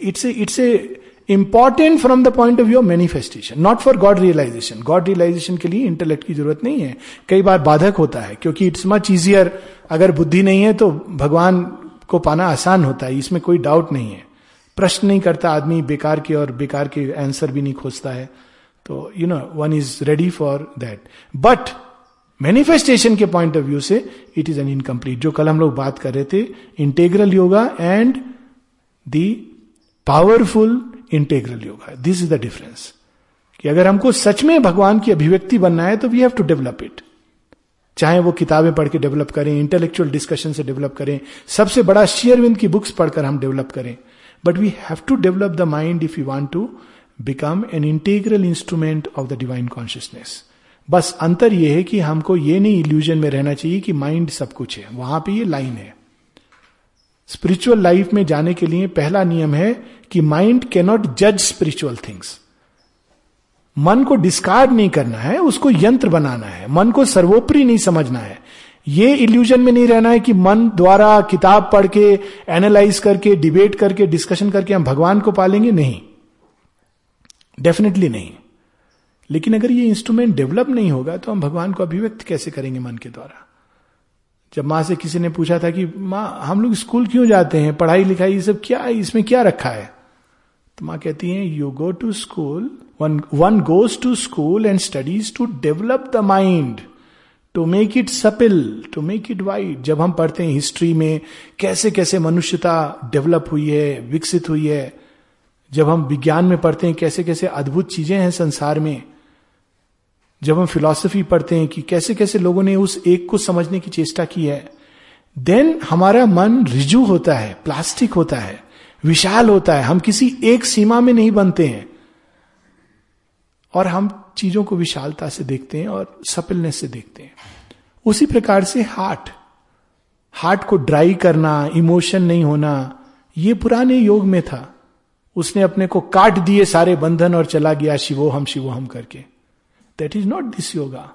it's it's a important from the point of view manifestation not for God realisation God realisation के लिए इंटेलेक्ट की ज़रूरत नहीं है। कई बार बाधक होता है, क्योंकि इट्स मच इजियर अगर बुद्धि नहीं है तो भगवान को पाना आसान होता है, इसमें कोई डाउट नहीं है। प्रश्न नहीं करता आदमी, बेकार के और बेकार के आंसर भी नहीं खोजता है। तो you know one is ready for that but manifestation के पॉइंट ऑफ़ व्यू से इट इज़ एन इनकम्प्लीट जो कल हम लोग बात कर रहे थे integral yoga and the powerful integral yoga this is the difference कि अगर हमको सच में भगवान की अभिव्यक्ति बनना है तो we have to develop it चाहे वो किताबें पढ़ के डेवलप करें इंटेलेक्चुअल डिस्कशन से डेवलप करें, सबसे बड़ा शेयरविंद की बुक्स पढ़कर हम डेवलप करें. But we have to develop the mind if you want to become an integral instrument of the divine consciousness बस अंतर यह है कि हमको ये नहीं इल्यूजन में रहना चाहिए कि माइंड सब कुछ है. वहाँ पे ये लाइन है. स्पिरिचुअल लाइफ में जाने के लिए पहला नियम है कि माइंड कैनॉट जज स्पिरिचुअल थिंग्स मन को डिस्कार्ड नहीं करना है, उसको यंत्र बनाना है। मन को सर्वोपरि नहीं समझना है। ये इल्यूजन में नहीं रहना है कि मन द्वारा किताब पढ़ के एनालाइज करके डिबेट करके डिस्कशन करके हम भगवान को पालेंगे? नहीं। डेफिनेटली नहीं। लेकिन अगर ये इंस्ट्रूमेंट डेवलप नहीं होगा तो हम भगवान को अभिव्यक्त कैसे करेंगे मन के द्वारा? जब माँ से किसी ने पूछा था कि, माँ, हम लोग स्कूल क्यों जाते हैं? पढ़ाई लिखाई ये सब क्या है? इसमें क्या रखा है? तो माँ कहती है you go to school one one goes to school and studies to develop the mind to make it supple to make it wide जब हम पढ़ते हैं हिस्ट्री में, कैसे कैसे मनुष्यता डेवलप हुई है, विकसित हुई है, जब हम विज्ञान में पढ़ते हैं, कैसे कैसे अद्भुत चीज़ें हैं संसार में, जब हम फिलॉसफी पढ़ते हैं कि कैसे कैसे लोगों ने उस एक को समझने की चेष्टा की है देन हमारा मन रिजू होता है प्लास्टिक होता है। विशाल होता है। हम किसी एक सीमा में नहीं बनते हैं। और हम चीज़ों को विशालता से देखते हैं और सपिलनेस से देखते हैं। उसी प्रकार से हार्ट। हार्ट को ड्राई करना, इमोशन नहीं होना, ये पुराने योग में था। उसने अपने को काट दिए सारे बंधन और चला गया शिवो हम शिवो हम करके। That is not this yoga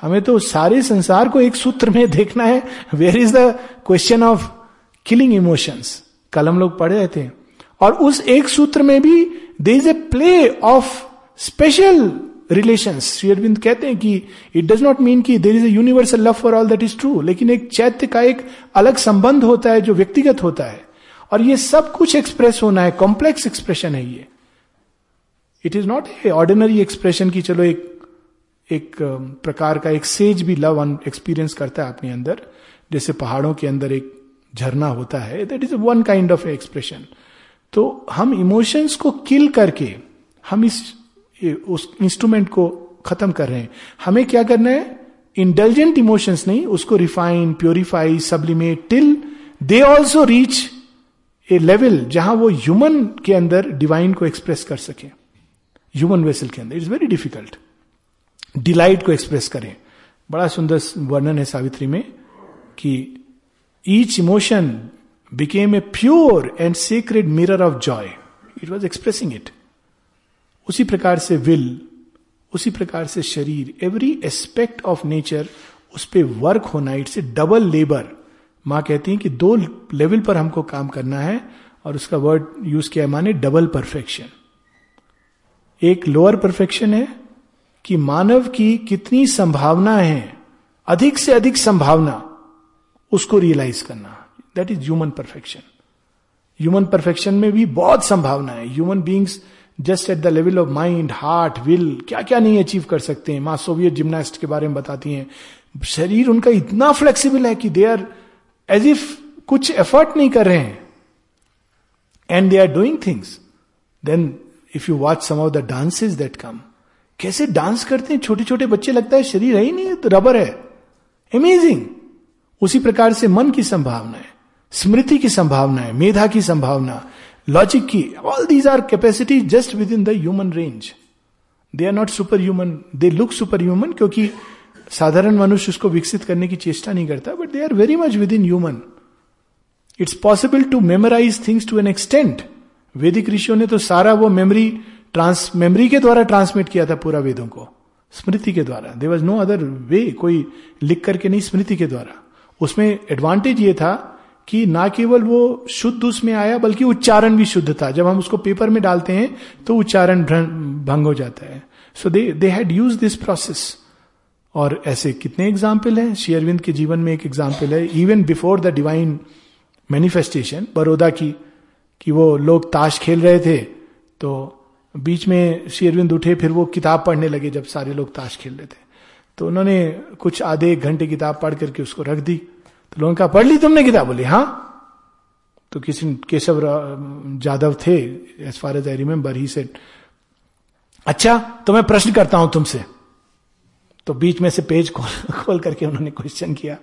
हमें तो सारे संसार को एक सूत्र में देखना है। Where is the question of killing emotions कल हम लोग पढ़े रहे थे और उस एक सूत्र में भी they is a play of special relation Shri Aurobindo कहते हैं कि इट डज नॉट मीन कि there is a universal love for all that is true लेकिन एक चैत्य का एक अलग संबंध होता है जो व्यक्तिगत होता है। और ये सब कुछ एक्सप्रेस होना है कॉम्प्लेक्स एक्सप्रेशन है ये। It is not a ordinary expression की चलो एक एक प्रकार का एक सेज भी लव एक्सपीरियंस करता है अपने अंदर। जैसे पहाड़ों के अंदर एक झरना होता है that is one kind of expression तो हम इमोशंस को किल करके, हम इस उस इंस्ट्रूमेंट को खत्म कर रहे हैं। हमें क्या करना है? इंटेलिजेंट इमोशंस नहीं, उसको refine purify sublimate till they also reach a level जहाँ वो ह्यूमन के अंदर डिवाइन को एक्सप्रेस कर सके। ह्यूमन वेसल के अंदर. इट्स वेरी डिफ़िकल्ट डिलाइट को एक्सप्रेस करें। बड़ा सुंदर वर्णन है सावित्री में कि each emotion became a pure and secret mirror of joy it was expressing it उसी प्रकार से विल उसी प्रकार से शरीर एवरी एस्पेक्ट ऑफ़ नेचर उस पर वर्क होना इट्स ए डबल लेबर माँ कहती है कि दो लेवल पर हमको काम करना है, और उसका वर्ड यूज़ किया माने डबल परफेक्शन एक लोअर परफेक्शन है कि मानव की कितनी संभावना है, अधिक से अधिक संभावना उसको रियलाइज़ करना। That is human perfection human perfection में भी बहुत संभावना है। Human beings just at the level of mind heart will क्या क्या नहीं अचीव कर सकते हैं। माँ सोवियत जिम्नास्ट के बारे में बताती हैं। शरीर उनका इतना फ्लेक्सिबल है कि दे आर एज इफ़ कुछ एफर्ट नहीं कर रहे हैं। And they are doing things then if you watch some of the dances that come कैसे डांस करते हैं? छोटे छोटे बच्चे लगता है, शरीर है ही नहीं तो रबर है. अमेजिंग उसी प्रकार से मन की संभावना है, स्मृति की संभावना है, मेधा की संभावना लॉजिक की all these are capacity just within the human range they are not super human they look super human क्योंकि साधारण मनुष्य उसको विकसित करने की चेष्टा नहीं करता but they are very much within human it's possible to memorise things to an extent वैदिक ऋषियों ने तो सारा वो मेमोरी ट्रांस मेमोरी के द्वारा ट्रांसमिट किया था पूरा वेदों को, स्मृति के द्वारा. They was no other way कोई लिख करके नहीं, स्मृति के द्वारा. उसमें एडवांटेज ये था कि ना केवल वो शुद्ध उसमें आया, बल्कि उच्चारण भी शुद्ध था। जब हम उसको पेपर में डालते हैं तो उच्चारण भंग हो जाता है। So they they had use this process और ऐसे कितने एग्ज़ाम्पल हैं? शेयरविंद के जीवन में एक एग्ज़ाम्पल है। Even before the divine manifestation Baroda की, कि वो लोग ताश खेल रहे थे तो बीच में शेरविंद उठे, फिर वो किताब पढ़ने लगे जब सारे लोग ताश खेल रहे थे। तो उन्होंने कुछ आधे एक घंटे किताब पढ़ करके उसको रख दी। तो लोगों का पढ़ ली तुमने किताब? बोली हाँ। तो किसी केशव जादव थे as far as I remember he said अच्छा तो मैं प्रश्न करता हूँ तुमसे। तो बीच में से पेज खोल खोल करके उन्होंने क्वेश्चन किया।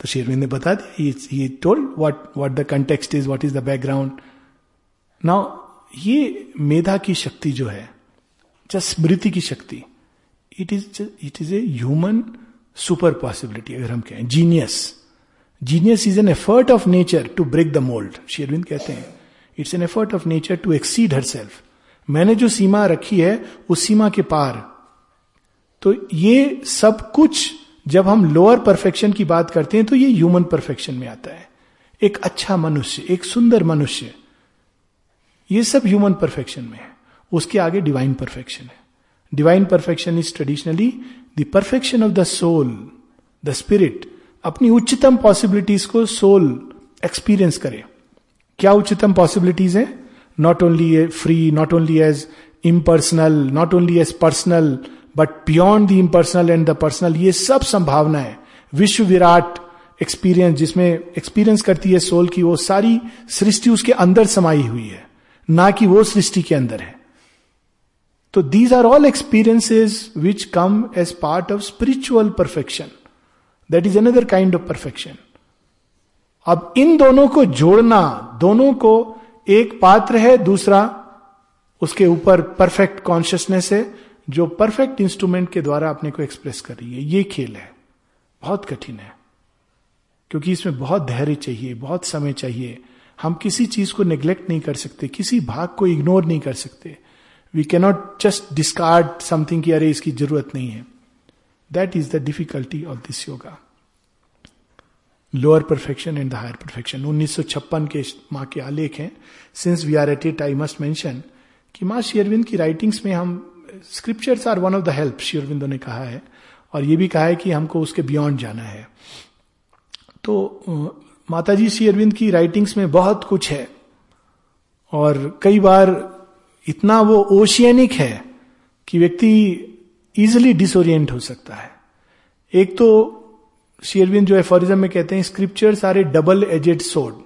तो शेरविंद ने बता दिया he told what what the context is what is the background now ये मेधा की शक्ति जो है जस्ट स्मृति की शक्ति it is it is a human super possibility अगर हम कहें genius genius is an effort of nature to break the mould शेरविंद कहते हैं it's an effort of nature to exceed herself मैंने जो सीमा रखी है, उस सीमा के पार। तो ये सब कुछ, जब हम लोअर परफेक्शन की बात करते हैं तो ये ह्यूमन परफेक्शन में आता है। एक अच्छा मनुष्य, एक सुंदर मनुष्य, ये सब ह्यूमन परफेक्शन में है। उसके आगे डिवाइन परफेक्शन है। Divine perfection is traditionally the perfection of the soul the spirit अपनी उच्चतम पॉसिबिलिटीज को सोल एक्सपीरियंस करे। क्या उच्चतम पॉसिबिलिटीज है? Not only a free not only as impersonal not only as personal but beyond the impersonal and the personal ये सब संभावनाएँ विश्व विराट एक्सपीरियंस जिसमें एक्सपीरियंस करती है सोल की, वो सारी सृष्टि उसके अंदर समाई हुई है। ना कि वो सृष्टि के अंदर है। तो these are all experiences which come as part of spiritual perfection that is another kind of perfection अब इन दोनों को जोड़ना, दोनों को एक पात्र है, दूसरा उसके ऊपर परफेक्ट कॉन्शियसनेस है, जो परफेक्ट इंस्ट्रूमेंट के द्वारा अपने को एक्सप्रेस कर रही है। ये खेल है। बहुत कठिन है। क्योंकि इसमें बहुत धैर्य चाहिए, बहुत समय चाहिए। हम किसी चीज़ को निग्लेक्ट नहीं कर सकते, किसी भाग को इग्नोर नहीं कर सकते। We cannot just discard something की अरे इसकी ज़रूरत नहीं है। That is the difficulty of this yoga lower perfection and the higher perfection उन्नीस सौ छप्पन के माँ के आलेख हैं। Since we are at it I must mention कि माँ शेयरविंद की राइटिंग्स में हम scriptures are one of the help Sri Aurobindo ने कहा है। और ये भी कहा है कि हमको उसके बियॉन्ड जाना है। तो माताजी श्री अरविंद की राइटिंग्स में बहुत कुछ है। और कई बार इतना वो ओशियनिक है कि व्यक्ति इजिली डिसोरियंट हो सकता है। एक तो शेयरविंद जो एफोरिज्म में कहते हैं स्क्रिप्चर्स ए डबल एजेड सोड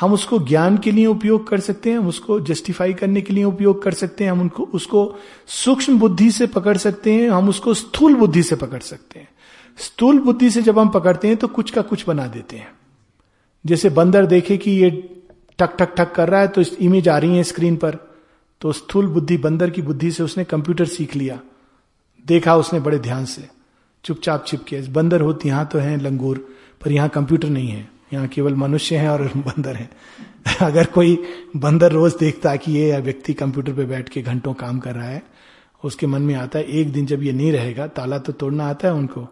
हम उसको ज्ञान के लिए उपयोग कर सकते हैं, हम उसको जस्टिफाई करने के लिए उपयोग कर सकते हैं, हम उनको, उसको सूक्ष्म बुद्धि से पकड़ सकते हैं, हम उसको स्थूल बुद्धि से पकड़ सकते हैं। स्थूल बुद्धि से जब हम पकड़ते हैं तो कुछ का कुछ बना देते हैं। जैसे बंदर देखे कि ये टक टक ठक कर रहा है तो इमेज आ रही है स्क्रीन पर। तो स्थूल बुद्धि, बंदर की बुद्धि से उसने कंप्यूटर सीख लिया। देखा उसने बड़े ध्यान से। चुपचाप छिपके बंदर होती, यहाँ तो है लंगूर, पर यहाँ कंप्यूटर नहीं है। यहाँ केवल मनुष्य हैं और बंदर हैं। अगर कोई बंदर रोज देखता कि ये व्यक्ति कंप्यूटर पे बैठ के घंटों काम कर रहा है, उसके मन में आता है, एक दिन जब ये नहीं रहेगा, ताला तो तोड़ना आता है उनको।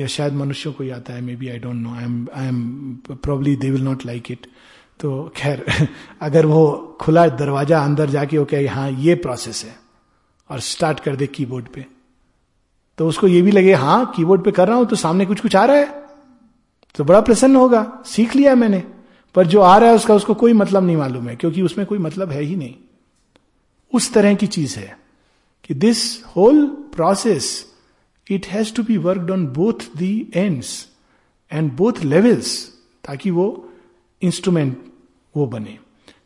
या शायद मनुष्यों को ही आता है may be I don't know I am I am probably they will not like it तो खैर, अगर वो खुला दरवाज़ा अंदर जाके वो कहे हाँ ये प्रोसेस है, और स्टार्ट कर दे कीबोर्ड पे तो उसको ये भी लगे हाँ कीबोर्ड पे कर रहा हूँ तो सामने कुछ कुछ आ रहा है। तो बड़ा प्रसन्न होगा, सीख लिया मैंने, पर जो आ रहा है उसका, उसको कोई मतलब नहीं मालूम है, क्योंकि उसमें कोई मतलब है ही नहीं। उस तरह की चीज़ है कि this whole process it has to be worked on both the ends and both levels ताकि वो इंस्ट्रूमेंट वो बने।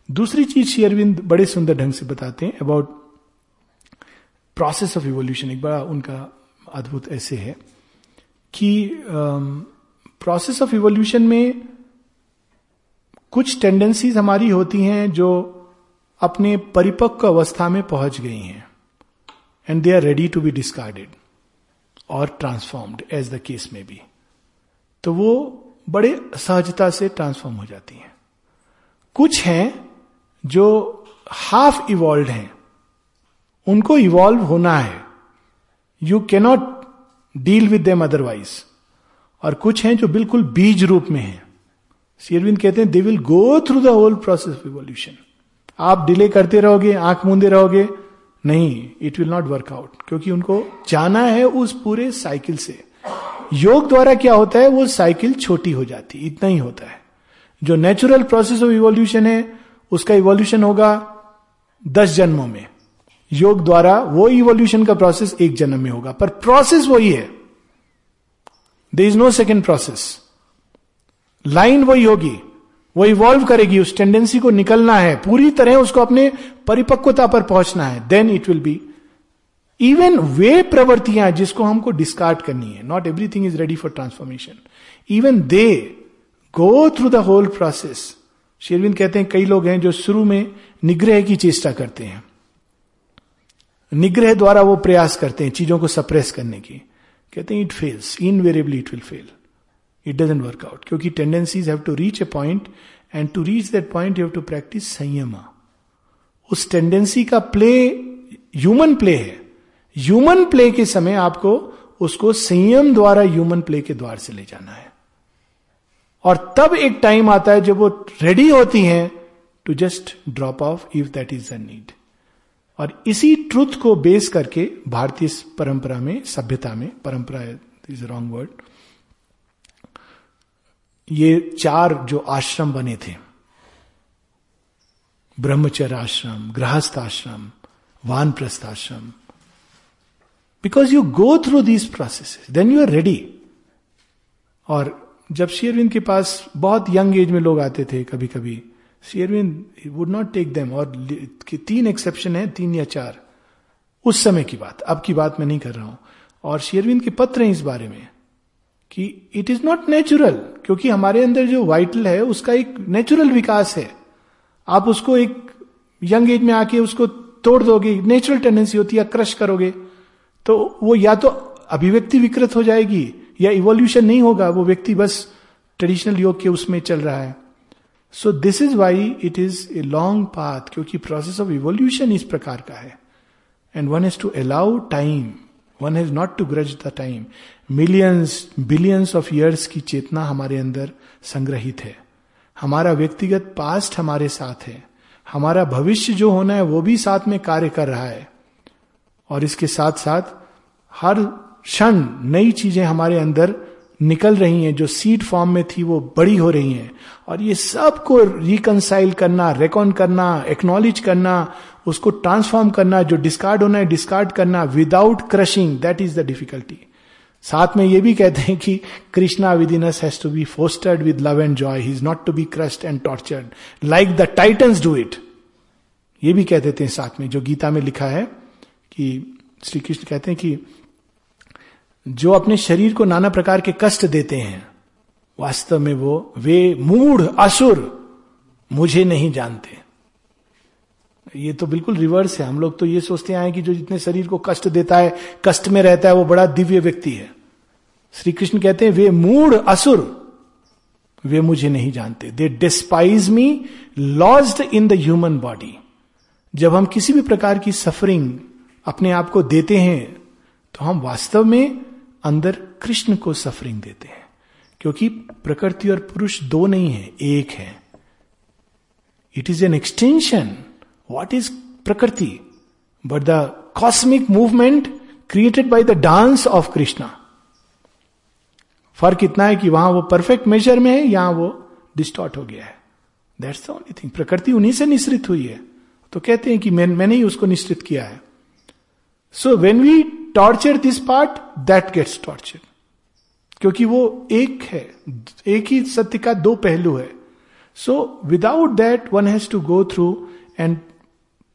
दूसरी चीज़ श्री अरविंद बड़े सुंदर ढंग से बताते हैं अबाउट प्रोसेस ऑफ़ इवोल्यूशन एक बड़ा उनका अद्भुत ऐसे है कि प्रोसेस ऑफ़ इवोल्यूशन में कुछ टेंडेंसीज हमारी होती हैं जो अपने परिपक्व अवस्था में पहुँच गई हैं। And they are ready to be discarded और ट्रांसफॉर्म्ड एज द केस में भी तो वो बड़े सहजता से ट्रांसफॉर्म हो जाती हैं। कुछ हैं जो हाफ़ इवॉल्व हैं। उनको इवॉल्व होना है। You cannot deal with them otherwise और कुछ हैं जो बिल्कुल बीज रूप में हैं। शेरविंद कहते हैं they will go through the whole process of evolution आप डिले करते रहोगे, आँख मूंदे रहोगे, नहीं it will not work out क्योंकि उनको जाना है उस पूरे साइकिल से। योग द्वारा क्या होता है, वो साइकिल छोटी हो जाती इतना ही होता है। जो नेचुरल प्रोसेस ऑफ़ इवोल्यूशन है, उसका इवोल्यूशन होगा दस जन्मों में। योग द्वारा वो इवोल्यूशन का प्रोसेस एक जन्म में होगा। पर प्रोसेस वही है। There is no second process line वही होगी। वो इवॉल्व करेगी। उस टेंडेंसी को निकलना है। पूरी तरह उसको अपने परिपक्वता पर पहुँचना है। Then it will be even वे प्रवृत्तियाँ जिसको हमको डिस्कार्ड करनी है not everything is ready for transformation even they go through the whole process Sri Aurobindo कहते हैं कई लोग हैं जो शुरू में निग्रह की चेष्टा करते हैं निग्रह द्वारा वो प्रयास करते हैं चीज़ों को सप्रेस करने की कहते हैं it fails invariably it will fail it doesn't work out क्योंकि tendencies have to reach a point and to reach that point you have to practice संयम उस टेंडेंसी का प्ले ह्यूमन प्ले है ह्यूमन प्ले के समय आपको उसको संयम द्वारा ह्यूमन प्ले के द्वार से ले जाना है। और तब एक टाइम आता है जब वो रेडी होती हैं to just drop off if that is the need और इसी ट्रुथ को बेस करके भारतीय परंपरा में, सभ्यता में, परंपरा इज़ रॉन्ग वर्ड ये चार जो आश्रम बने थे, ब्रह्मचर्य आश्रम, गृहस्थ आश्रम, वानप्रस्थ आश्रम because you go through these process then you are ready और जब शेयरविंद के पास बहुत यंग एज में लोग आते थे कभी कभी शेयरविंद वुड नॉट टेक देम और तीन एक्सेप्शन है, तीन या चार। उस समय की बात, अब की बात मैं नहीं कर रहा हूँ। और शेयरविंद के पत्र हैं इस बारे में कि इट इज़ नॉट नेचुरल क्योंकि हमारे अंदर जो वाइटल है, उसका एक नेचुरल विकास है। आप उसको एक यंग एज में आके उसको तोड़ दोगे नेचुरल टेंडेंसी होती है क्रश करोगे। तो वो या तो अभिव्यक्ति विकृत हो जाएगी, या इवोल्यूशन नहीं होगा, वो व्यक्ति बस ट्रेडिशनल योग के उसमें चल रहा है। So this is why it is a long path क्योंकि प्रोसेस ऑफ़ इवोल्यूशन इस प्रकार का है। And one has to allow time one has not to grudge the time millions billions of years की चेतना हमारे अंदर संग्रहित है। हमारा व्यक्तिगत पास्ट हमारे साथ है। हमारा भविष्य जो होना है, वो भी साथ में कार्य कर रहा है। और इसके साथ साथ हर क्षण नई चीज़ें हमारे अंदर निकल रही हैं, जो सीड फॉर्म में थी वो बड़ी हो रही हैं। और ये सबको रिकनसाइल करना रेकॉन करना एक्नॉलेज करना, उसको ट्रांसफॉर्म करना, जो डिस्कार्ड होना है डिस्कार्ड करना without crushing that is the difficulty साथ में ये भी कहते हैं कि Krishna within has to be fostered with love and joy he is not to be crushed and tortured like the titans do it ये भी कह देते हैं साथ में, जो गीता में लिखा है कि श्री कृष्ण कहते हैं कि जो अपने शरीर को नाना प्रकार के कष्ट देते हैं, वास्तव में वो, वे मूढ़, असुर, मुझे नहीं जानते। ये तो बिल्कुल रिवर्स है। हम लोग तो ये सोचते हैं कि जो जितने शरीर को कष्ट देता है, कष्ट में रहता है, वो बड़ा दिव्य व्यक्ति है। श्री कृष्ण कहते हैं, वे मूड असुर, वे मुझे नहीं जानते। They despise me lodged in the human body जब हम किसी भी प्रकार की सफरिंग अपने आप को देते हैं तो हम वास्तव में अंदर कृष्ण को सफरिंग देते हैं। क्योंकि प्रकृति और पुरुष दो नहीं है, एक है। It is an extension what is prakriti? But the cosmic movement created by the dance of Krishna फ़र्क इतना है कि वहाँ वो परफेक्ट मेजर में है, यहाँ वो डिस्टॉर्ट हो गया है। दैट्स द ओनली थिंग प्रकृति उन्हीं से निश्रित हुई है। तो कहते हैं कि मैं, मैंने ही उसको निश्चित किया है। So when we torture this part that gets torture क्योंकि वो एक है, एक ही सत्य का दो पहलू है। So without that one has to go through and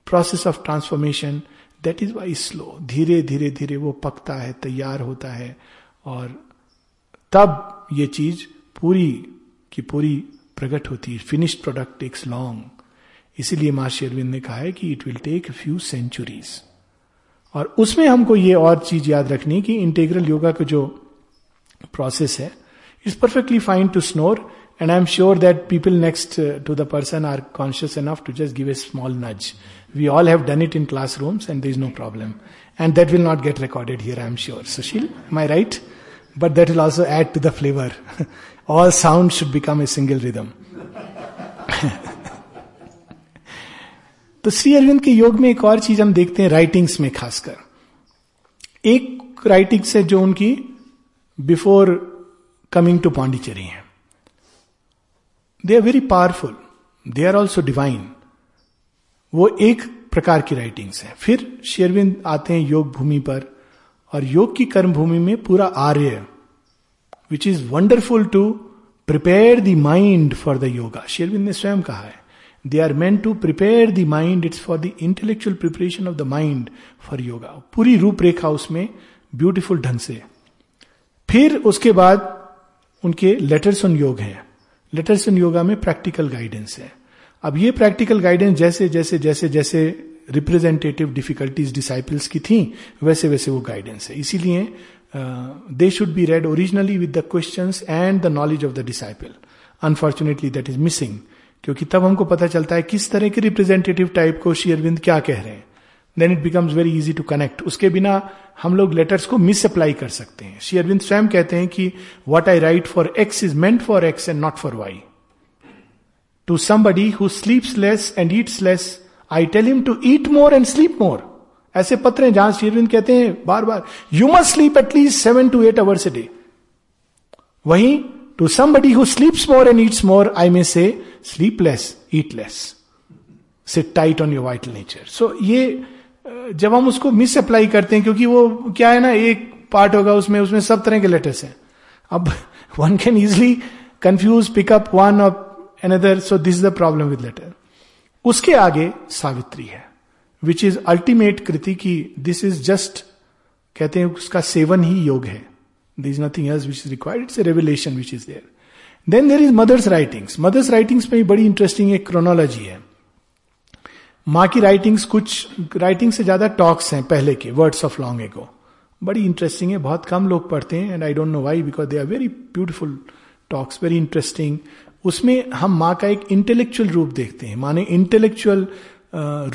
process of transformation that is why slow धीरे धीरे धीरे वो पकता है, तैयार होता है। और तब ये चीज़ पूरी की पूरी प्रकट होती है। फिनिश्ड प्रोडक्ट टेक्स लॉन्ग इसीलिए माँ शेरविंद ने कहा है कि it will take few centuries और उसमें हमको ये और चीज़ याद रखनी कि इंटेग्रल योगा का जो प्रोसेस है it's perfectly fine to snore and I am sure that people next to the person are conscious enough to just give a small nudge we all have done it in class rooms and there is no problem and that will not get recorded here I am sure Sushil my right but that will also add to the flavour all sound should become a single rhythm तो श्री अरविंद के योग में एक और चीज़ हम देखते हैं writings में खासकर। एक राइटिंग्स है जो उनकी बिफोर कमिंग टू पांडिचेरी है। They are very powerful they are also divine वो एक प्रकार की राइटिंग्स है। फिर शेरविंद आते हैं योग भूमि पर और योग की कर्म भूमि में पूरा Arya which is wonderful to prepare the mind for the yoga Sri Aurobindo ने स्वयं कहा है। They are meant to prepare the mind it's for the intellectual preparation of the mind for yoga पूरी रूपरेखा उसमें ब्यूटिफुल ढंग से फिर उसके बाद उनके लेटर्स ऑन योग हैं। लेटर्स ऑन योगा में प्रैक्टिकल गाइडेंस है। अब ये प्रैक्टिकल गाइडेंस जैसे जैसे जैसे जैसे रिप्रेजेंटेटिव डिफिकल्टीज डिसाइपल्स की थी, वैसे वैसे वो गाइडेंस है। इसीलिए they should be read originally with the question and the knowledge of the disciple unfortunately that is missing क्योंकि तब हमको पता चलता है किस तरह के रिप्रेजेंटेटिव टाइप को श्री अरविंद क्या कह रहे हैं। Then it becomes very easy to connect उसके बिना हम लोग लेटर्स को मिस अप्लाई कर सकते हैं। श्री अरविंद स्वयं कहते हैं कि what I write for X is meant for X and not for Y to somebody who sleeps less and eats less I tell him to eat more and sleep more ऐसे पत्र हैं जहाँ शेरविंद कहते हैं बार बार you must sleep at least seven to eight hours a day वहीं to somebody who sleeps more and eats more I may say sleep less eat less sit tight on your vital nature so ये जब हम उसको miss apply करते हैं, क्योंकि वो क्या है ना, एक पार्ट होगा उसमें उसमें सब तरह के लेटर्स हैं। अब one can easily confuse pick up one of another so this is the problem with letter उसके आगे सावित्री है विच इज़ अल्टीमेट कृति की दिस इज़ जस्ट कहते हैं उसका सेवन ही योग है। This nothing else which is required it's revelation which is there then there is mother's writings mother's writings में बड़ी इंटरेस्टिंग एक क्रोनोलॉजी है। माँ की राइटिंग्स कुछ राइटिंग से ज़्यादा टॉक्स हैं पहले के वर्ड्स ऑफ़ लॉन्ग एगो बड़ी इंटरेस्टिंग है, बहुत कम लोग पढ़ते हैं and I don't know why because they are very beautiful talks very interesting उसमें हम माँ का एक इंटेलेक्चुअल रूप देखते हैं। माने इंटेलेक्चुअल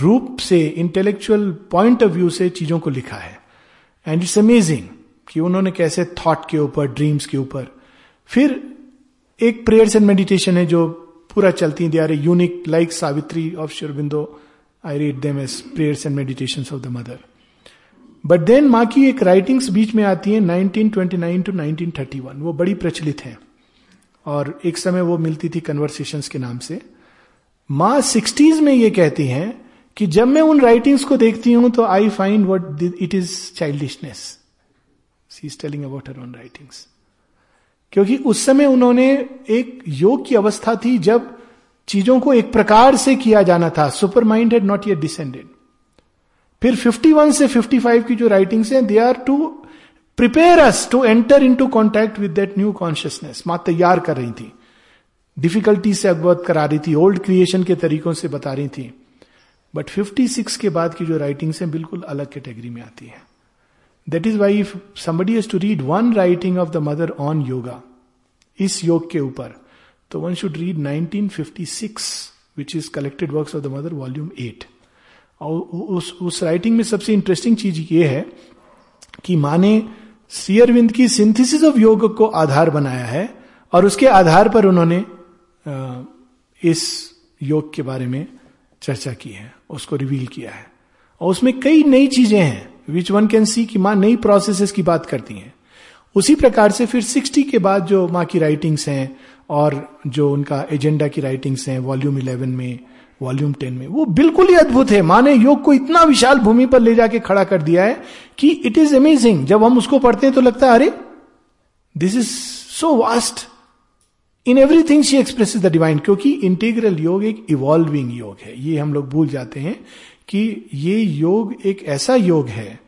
रूप से इंटेलेक्चुअल पॉइंट ऑफ़ व्यू से चीज़ों को लिखा है। एंड इट्स अमेजिंग कि उन्होंने कैसे थॉट के ऊपर ड्रीम्स के ऊपर। फिर एक प्रेयर्स एंड मेडिटेशन है जो पूरा चलती है। They are unique like Savitri of Sri Aurobindo I read them as prayers and meditation of the mother but then माँ की एक राइटिंग्स बीच में आती है 1929 टू 1931 वो बड़ी प्रचलित है। और एक समय वो मिलती थी कन्वर्सेशंस के नाम से। माँ सिक्सटीज में ये कहती हैं कि जब मैं उन राइटिंग्स को देखती हूँ तो I find what it is childishness she is telling about her own writings क्योंकि उस समय उन्होंने एक योग की अवस्था थी जब चीज़ों को एक प्रकार से किया जाना था। Supermind had not yet descended फिर 51 से 55 की जो राइटिंग्स हैं they are to prepare us to enter into contact with that new consciousness माँ तैयार कर रही थी। डिफिकल्टी से अवगत करा रही थी ओल्ड क्रिएशन के तरीकों से बता रही थी। बट 56 के बाद की जो राइटिंग्स हैं, बिल्कुल अलग कैटेगरी में आती है। That is why if somebody has to read one writing of the mother on yoga इस योग के ऊपर तो one should read 1956 which is collected works of the mother volume eight और उस उस राइटिंग में सबसे इंटरेस्टिंग चीज़ ये है कि माने श्री अरविंद की सिंथेसिस ऑफ़ योग को आधार बनाया है और उसके आधार पर उन्होंने इस योग के बारे में चर्चा की है उसको रिवील किया है और उसमें कई नई चीज़ें हैं विच वन कैन सी कि माँ नई प्रोसेसेस की बात करती हैं। उसी प्रकार से फिर 60 के बाद जो माँ की राइटिंग्स हैं और जो उनका एजेंडा की राइटिंग्स हैं वॉल्यूम 11 में वॉल्यूम 10 में, वो बिल्कुल ही अद्भुत है। माँ ने योग को इतना विशाल भूमि पर ले जाके खड़ा कर दिया है कि इट इज़ अमेजिंग जब हम उसको पढ़ते हैं तो लगता है, अरे this is so vast in everything she express the divine क्योंकि इंटीग्रल योग एक इवॉल्विंग योग है। ये हम लोग भूल जाते हैं कि ये योग एक ऐसा योग है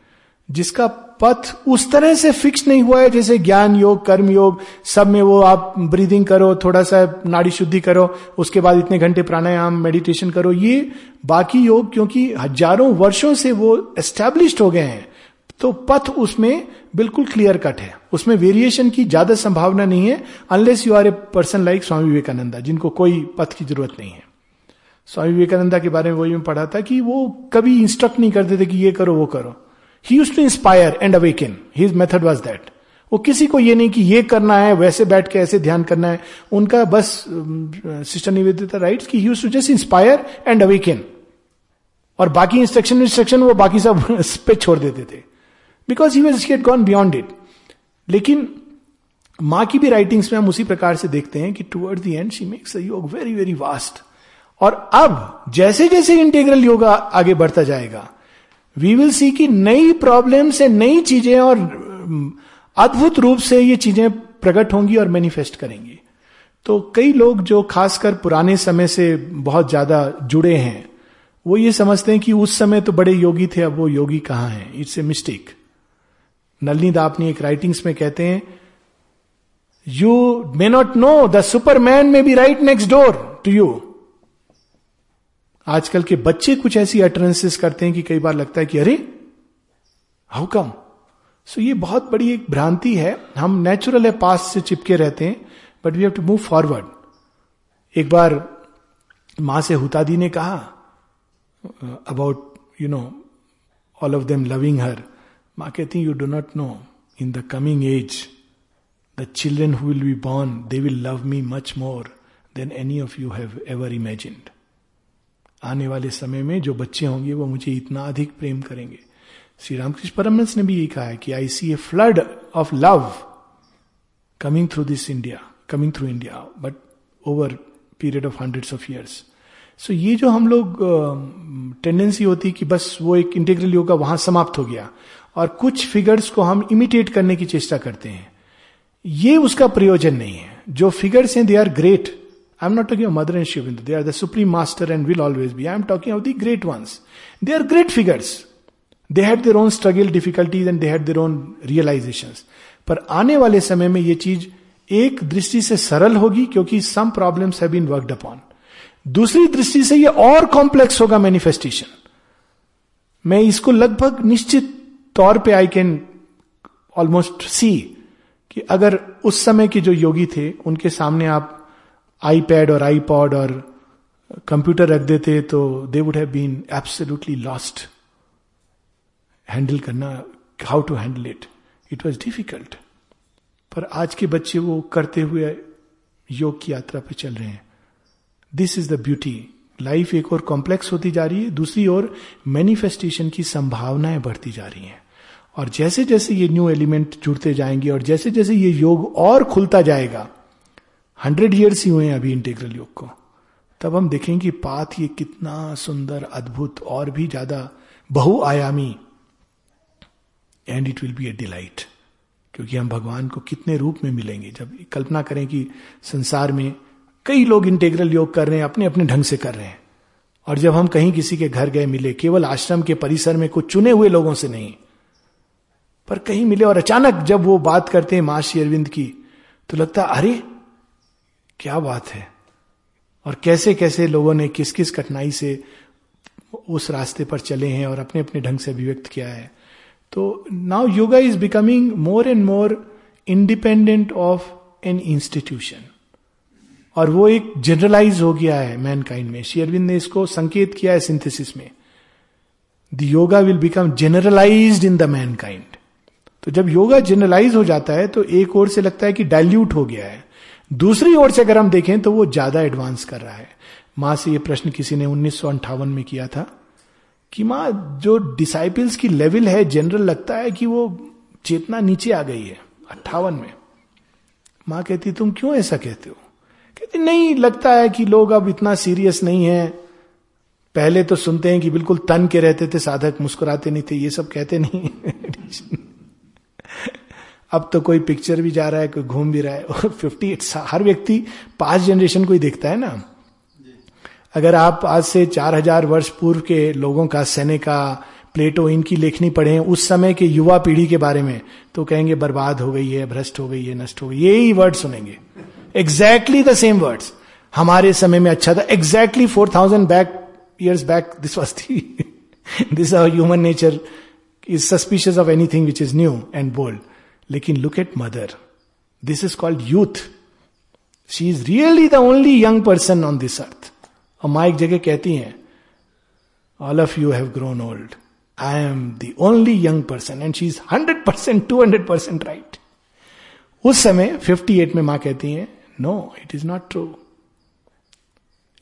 जिसका पथ उस तरह से फिक्स नहीं हुआ है जैसे ज्ञान योग, कर्म योग, सब में वो आप ब्रीदिंग करो, थोड़ा सा नाड़ी शुद्धि करो, उसके बाद इतने घंटे प्राणायाम मेडिटेशन करो, ये बाकी योग क्योंकि हज़ारों वर्षों से वो एस्टेब्लिश्ड हो गए हैं। तो पथ उसमें बिल्कुल क्लियर कट है। उसमें वेरिएशन की ज़्यादा संभावना नहीं है unless you are a person like Swami Vivekananda, जिनको कोई पथ की ज़रूरत नहीं है। स्वामी विवेकानंदा के बारे में वही में पढ़ा था कि वो कभी इंस्ट्रक्ट नहीं करते थे कि ये करो, वो करो। He use to inspire and awaken his method was that वो किसी को ये नहीं कि ये करना है, वैसे बैठ के ऐसे ध्यान करना है। उनका बस सिस्टर निवेदिता राइट की use to just inspire and awaken और बाकी इंस्ट्रक्शन इंस्ट्रक्शन वो बाकी सब पे छोड़ देते थे। Because he was get gone beyond it लेकिन माँ की भी राइटिंग्स में हम उसी प्रकार से देखते हैं कि toward the end she makes योग वेरी वेरी वास्ट और अब जैसे जैसे इंटीग्रल योगा आगे बढ़ता जाएगा वी विल सी कि नई प्रॉब्लम से नई चीज़ें और अद्भुत रूप से ये चीज़ें प्रकट होंगी और मैनिफेस्ट करेंगी। तो कई लोग जो खासकर पुराने समय से बहुत ज़्यादा जुड़े हैं, वो ये समझते हैं कि उस समय तो बड़े योगी थे, अब वो योगी कहाँ हैं? इट्स ए मिस्टेक नलनी दापनी एक राइटिंग्स में कहते हैं you may not know the superman may be right next door to you आजकल के बच्चे कुछ ऐसी अटरेंसेस करते हैं कि कई बार लगता है कि अरे हाउ कम सो ये बहुत बड़ी एक भ्रांति है। हम नेचुरल है पास से चिपके रहते हैं but we have to move forward एक बार माँ से हुतादी ने कहा about you know all of them loving her माँ कहती you do not know in the coming age the children who will be born they will love me much more than any of you have ever imagined आने वाले समय में जो बच्चे होंगे वो मुझे इतना अधिक प्रेम करेंगे। श्री रामकृष्ण परमहंस ने भी यही कहा है कि I see a flood of love coming through this India coming through India but over period of hundreds of years so ये जो हम लोग टेंडेंसी होती कि बस वो एक इंटीग्रल योगा वहाँ समाप्त हो गया और कुछ फिगर्स को हम इमिटेट करने की चेष्टा करते हैं। ये उसका प्रयोजन नहीं है। जो फिगर्स हैं they are great am not talking mother and Sri Aurobindo they are the supreme master and will always be I am talking of the great ones they are great figures they had their own struggle difficulties and they had their own realization पर आने वाले समय में ये चीज़ एक दृष्टि से सरल होगी क्योंकि some problems have been worked upon दूसरी दृष्टि से ये और कॉम्प्लेक्स होगा मैनिफेस्टेशन मैं इसको लगभग निश्चित तौर पे आई कैन ऑलमोस्ट सी कि अगर उस समय के जो योगी थे, उनके सामने आप आईपैड और आईपॉड और कंप्यूटर रख देते तो they would have been absolutely lost handle करना how to handle it it was difficult पर आज के बच्चे वो करते हुए योग की यात्रा पर चल रहे हैं। This is the beauty life एक और कॉम्प्लेक्स होती जा रही है, दूसरी ओर मैनिफेस्टेशन की संभावनाएँ बढ़ती जा रही हैं। और जैसे जैसे ये न्यू एलिमेंट जुड़ते जाएँगे और जैसे जैसे ये योग और खुलता जाएगा हंड्रेड ईयर्स ही हुए हैं अभी इंटेग्रल योग को। तब हम देखेंगे कि पाथ ये कितना सुंदर, अद्भुत और भी ज़्यादा बहुआयामी। And it will be a delight क्योंकि हम भगवान को कितने रूप में मिलेंगे। जब कल्पना करें कि संसार में कई लोग इंटेग्रल योग कर रहे हैं अपने अपने ढंग से कर रहे हैं, और जब हम कहीं किसी के घर गए मिले, केवल आश्रम के परिसर में कुछ चुने हुए लोगों से नहीं, पर कहीं मिले और अचानक जब वो बात करते हैं माँ श्री अरविंद की तो लगता अरे क्या बात है? और कैसे कैसे लोगों ने किस किस कठिनाई से उस रास्ते पर चले हैं और अपने अपने ढंग से अभिव्यक्त किया है? तो now yoga is becoming more and more independent of an institution और वो एक जनरलाइज हो गया है मैनकाइंड में। शेयरविंद ने इसको संकेत किया है सिंथेसिस में। The yoga will become generalise in the mankind तो जब योगा जनरलाइज हो जाता है तो एक ओर से लगता है कि डायल्यूट हो गया है। दूसरी ओर से अगर हम देखें तो वो ज़्यादा एडवांस कर रहा है। माँ से ये प्रश्न किसी ने उन्नीस सौ अठावन में किया था कि माँ, जो डिसाइपल्स की लेवल है जनरल लगता है कि वो चेतना नीचे आ गई है, अट्ठावन में। माँ कहती, तुम क्यों ऐसा कहते हो? कहती, नहीं, लगता है कि लोग अब इतना सीरियस नहीं है। पहले तो सुनते हैं कि बिल्कुल तन के रहते थे, साधक मुस्कुराते नहीं थे, ये सब कहते नहीं अब तो कोई पिक्चर भी जा रहा है, कोई घूम भी रहा है, और फिफ्टी हर व्यक्ति पाँच जनरेशन को ही देखता है ना। अगर आप आज से चार हज़ार वर्ष पूर्व के लोगों का का प्लेटो इनकी लेखनी पढ़े, उस समय के युवा पीढ़ी के बारे में तो कहेंगे बर्बाद हो गई है, भ्रष्ट हो गई है, नष्ट हो गई यही वर्ड सुनेंगे। एग्जैक्टली द सेम वर्ड्स हमारे समय में अच्छा था। Exactly four thousand back years back this was the this are human nature is suspicious of anything which is new and bold लेकिन look at mother this is called youth she is really the only young person on this earth और माँ एक जगह कहती हैं all of you have grown old I am the only young person and she is hundred percent two hundred percent right उस समय 58 में माँ कहती हैं no it is not true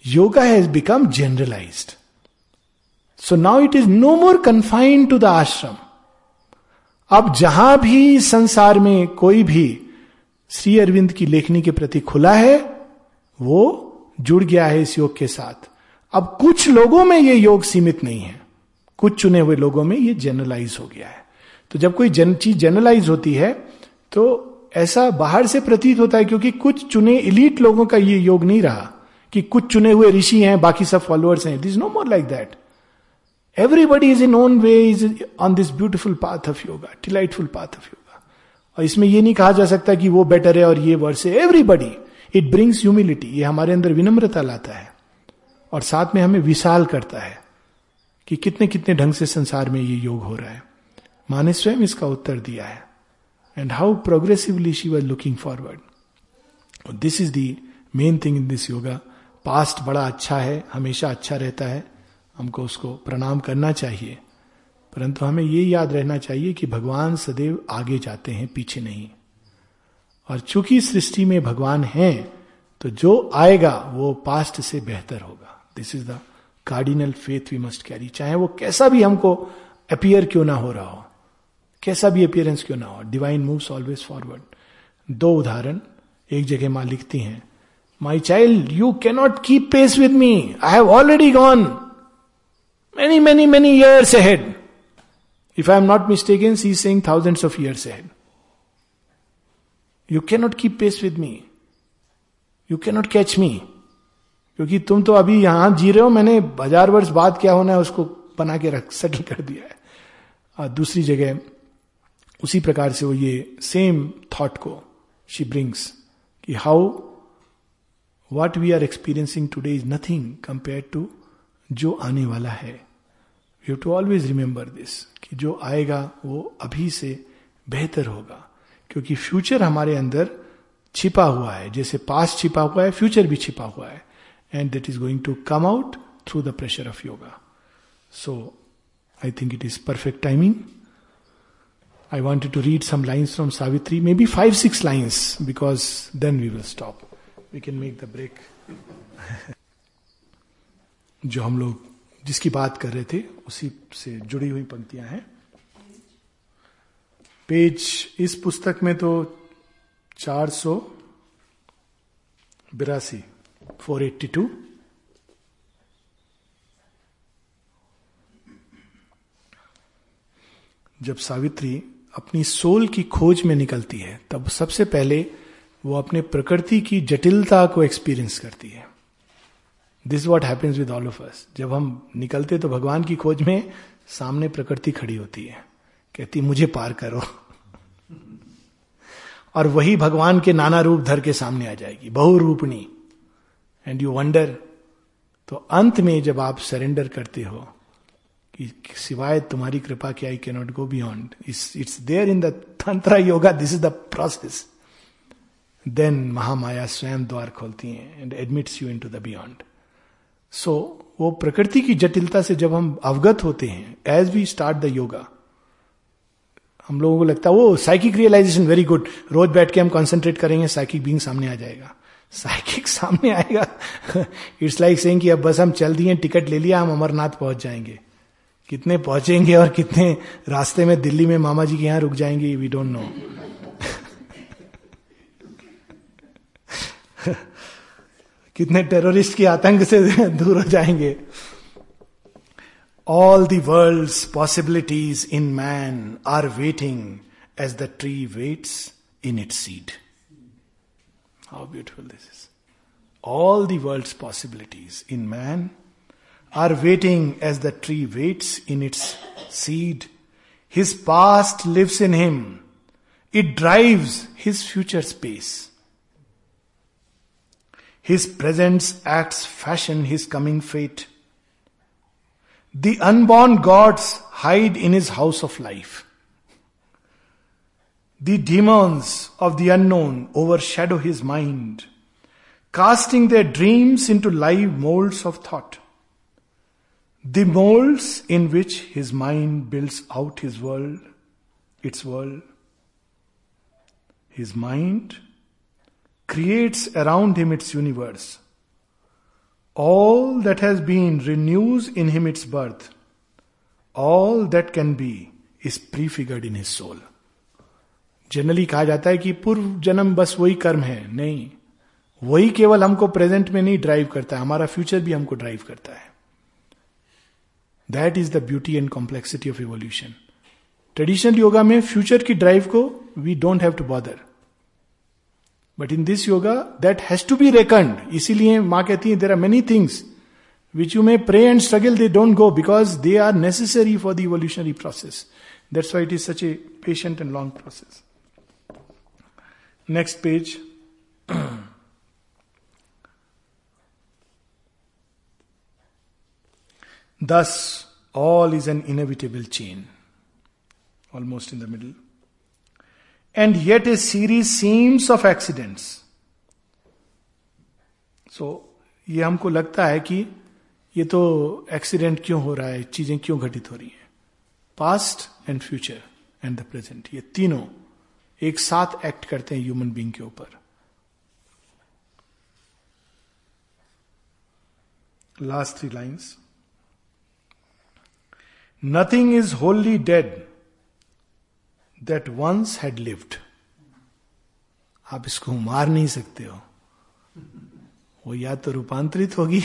yoga has become generalised so now it is no more confined to the ashram अब जहाँ भी संसार में कोई भी श्री अरविंद की लेखनी के प्रति खुला है, वो जुड़ गया है इस योग के साथ। अब कुछ लोगों में ये योग सीमित नहीं है। कुछ चुने हुए लोगों में ये जनरलाइज हो गया है। तो जब कोई जन, चीज़ जनरलाइज होती है तो ऐसा बाहर से प्रतीत होता है क्योंकि कुछ चुने इलीट लोगों का ये योग नहीं रहा कि कुछ चुने हुए ऋषि हैं, बाकी सब फॉलोअर्स हैं। This no more like that everybody is in own way is on this beautiful path of yoga delightful path of yoga और इसमें यह नहीं कहा जा सकता कि वो बेटर है और ये वर्ष है। एवरीबडी इट ब्रिंग्स ह्यूमिलिटी ये हमारे अंदर विनम्रता लाता है। और साथ में हमें विशाल करता है कि कितने कितने ढंग से संसार में ये योग हो रहा है। माने स्वयं इसका उत्तर दिया है। And how progressively she was looking forward this is the main thing in this yoga past बड़ा अच्छा है, हमेशा अच्छा रहता है। हमको उसको प्रणाम करना चाहिए। परंतु हमें ये याद रहना चाहिए कि भगवान सदैव आगे जाते हैं, पीछे नहीं। और चूँकि सृष्टि में भगवान है तो जो आएगा, वो पास्ट से बेहतर होगा। This is the cardinal faith we must carry चाहे वो कैसा भी हमको अपियर क्यों ना हो रहा हो, कैसा भी अपियरेंस क्यों ना हो डिवाइन मूव्स ऑलवेज फॉरवर्ड दो उदाहरण एक जगह माँ लिखती हैं। My child you cannot keep pace with me I have already gone many many many years ahead. If I am not mistaken, she is saying thousands of years ahead. You cannot keep pace with me. You cannot catch me. क्योंकि तुम तो अभी यहाँ जी रहे हो मैंने हज़ार वर्ष बाद क्या होना है उसको बना के रख सेटल कर दिया है और दूसरी जगह उसी प्रकार से वो ये सेम थॉट को शी ब्रिंग्स कि how what we are experiencing today is nothing compare to जो आने वाला है you to always remember this कि जो आएगा, वो अभी से बेहतर होगा। क्योंकि फ्यूचर हमारे अंदर छिपा हुआ है। जैसे पास छिपा हुआ है फ्यूचर भी छिपा हुआ है। And that is going to come out through the pressure of yoga so I think it is perfect timing I wanted to read some lines from Savitri may be five six lines because then we will stop we can make the break जो हम लोग जिसकी बात कर रहे थे, उसी से जुड़ी हुई पंक्तियाँ हैं। पेज, इस पुस्तक में तो चार सौ बिरासी फोर एट्टी टू जब सावित्री अपनी सोल की खोज में निकलती है, तब सबसे पहले वो अपने प्रकृति की जटिलता को एक्सपीरियंस करती है। This what happens with all of us जब हम निकलते तो भगवान की खोज में सामने प्रकृति खड़ी होती है। कहती मुझे पार करो। और वही भगवान के नाना रूप धर के सामने आ जाएगी। बहुरूपणी। एंड यू वंडर तो अंत में जब आप सरेंडर करते हो कि सिवाय तुम्हारी कृपा के आई के not go beyond it's there in the yoga this is the process then Mahamaya स्वयं द्वार खोलती है and admits you into the beyond so so, वो प्रकृति की जटिलता से जब हम अवगत होते हैं as we start the yoga हम लोगों को लगता है वो साइकिक रियलाइजेशन वेरी गुड रोज बैठ के हम कॉन्सेंट्रेट करेंगे साइकिक बींग सामने आ जाएगा. साइकिक सामने आएगा। इट्स लाइक सेइंग कि अब बस हम चल दिए टिकट ले लिया हम अमरनाथ पहुँच जाएँगे। कितने पहुँचेंगे और कितने रास्ते में दिल्ली में मामा जी के यहाँ रुक जाएँगे वी डोंट नो कितने टेररिस्ट के आतंक से दूर हो जाएँगे। All the world possibilities in man are waiting as the tree waits in it seed how beautiful this is all the world possibilities in man are waiting as the tree waits in its seed his past lives in him it drives his future space His presence acts fashion his coming fate. The unborn gods hide in his house of life. The demons of the unknown overshadow his mind, casting their dreams into live molds of thought. The molds in which his mind builds out his world, its world. His mind creates around him its universe. All that has been renews in him its birth. All that can be is prefigured in his soul. Generally कहा जाता है कि पूर्व जन्म बस वही कर्म है नहीं वही केवल हमको प्रेजेंट में नहीं ड्राइव करता है हमारा फ्यूचर भी हमको ड्राइव करता है that is the beauty and complexity of evolution traditional yoga में फ्यूचर की ड्राइव को we don't have to bother but in this yoga that has to be reckoned इसीलिए माँ कहती है there are many things which you may pray and struggle they don't go because they are necessary for the evolutionary process that's why it is such a patient and long process next page Thus, all is an inevitable chain, almost in the middle. And yet, a series seems of accidents. So, ये हमको लगता है कि ये तो accident क्यों हो रहा है? चीज़ें क्यों घटित हो रही हैं? Past and future and the present ये तीनों एक साथ एक्ट करते हैं ह्यूमन बींग के ऊपर. Last three lines nothing is wholly dead that once had lived आप इसको मार नहीं सकते हो। वो या तो रूपांतरित होगी,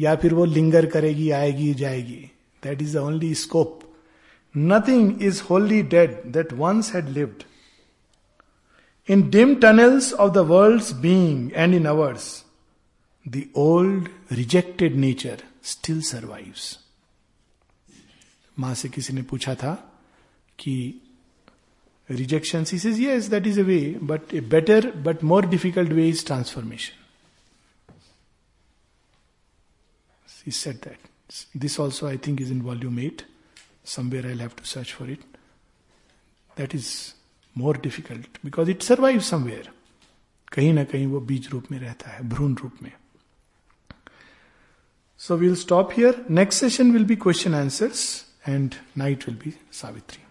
या फिर वो लिंगर करेगी, आएगी, जाएगी। That is the only scope nothing is wholly dead that once had lived in dim tunnels of the world being and in ours the old rejected nature still survives माँ से किसी ने पूछा था कि rejection she says yes that is a way but a better but more difficult way is transformation he said that. This also, I think, is in volume 8. Somewhere I'll have to search for it. That is more difficult because it survives somewhere. कहीं ना कहीं वो बीज रूप में रहता है भ्रूण रूप में So we'll stop here. Next session will be question answers and night will be Savitri.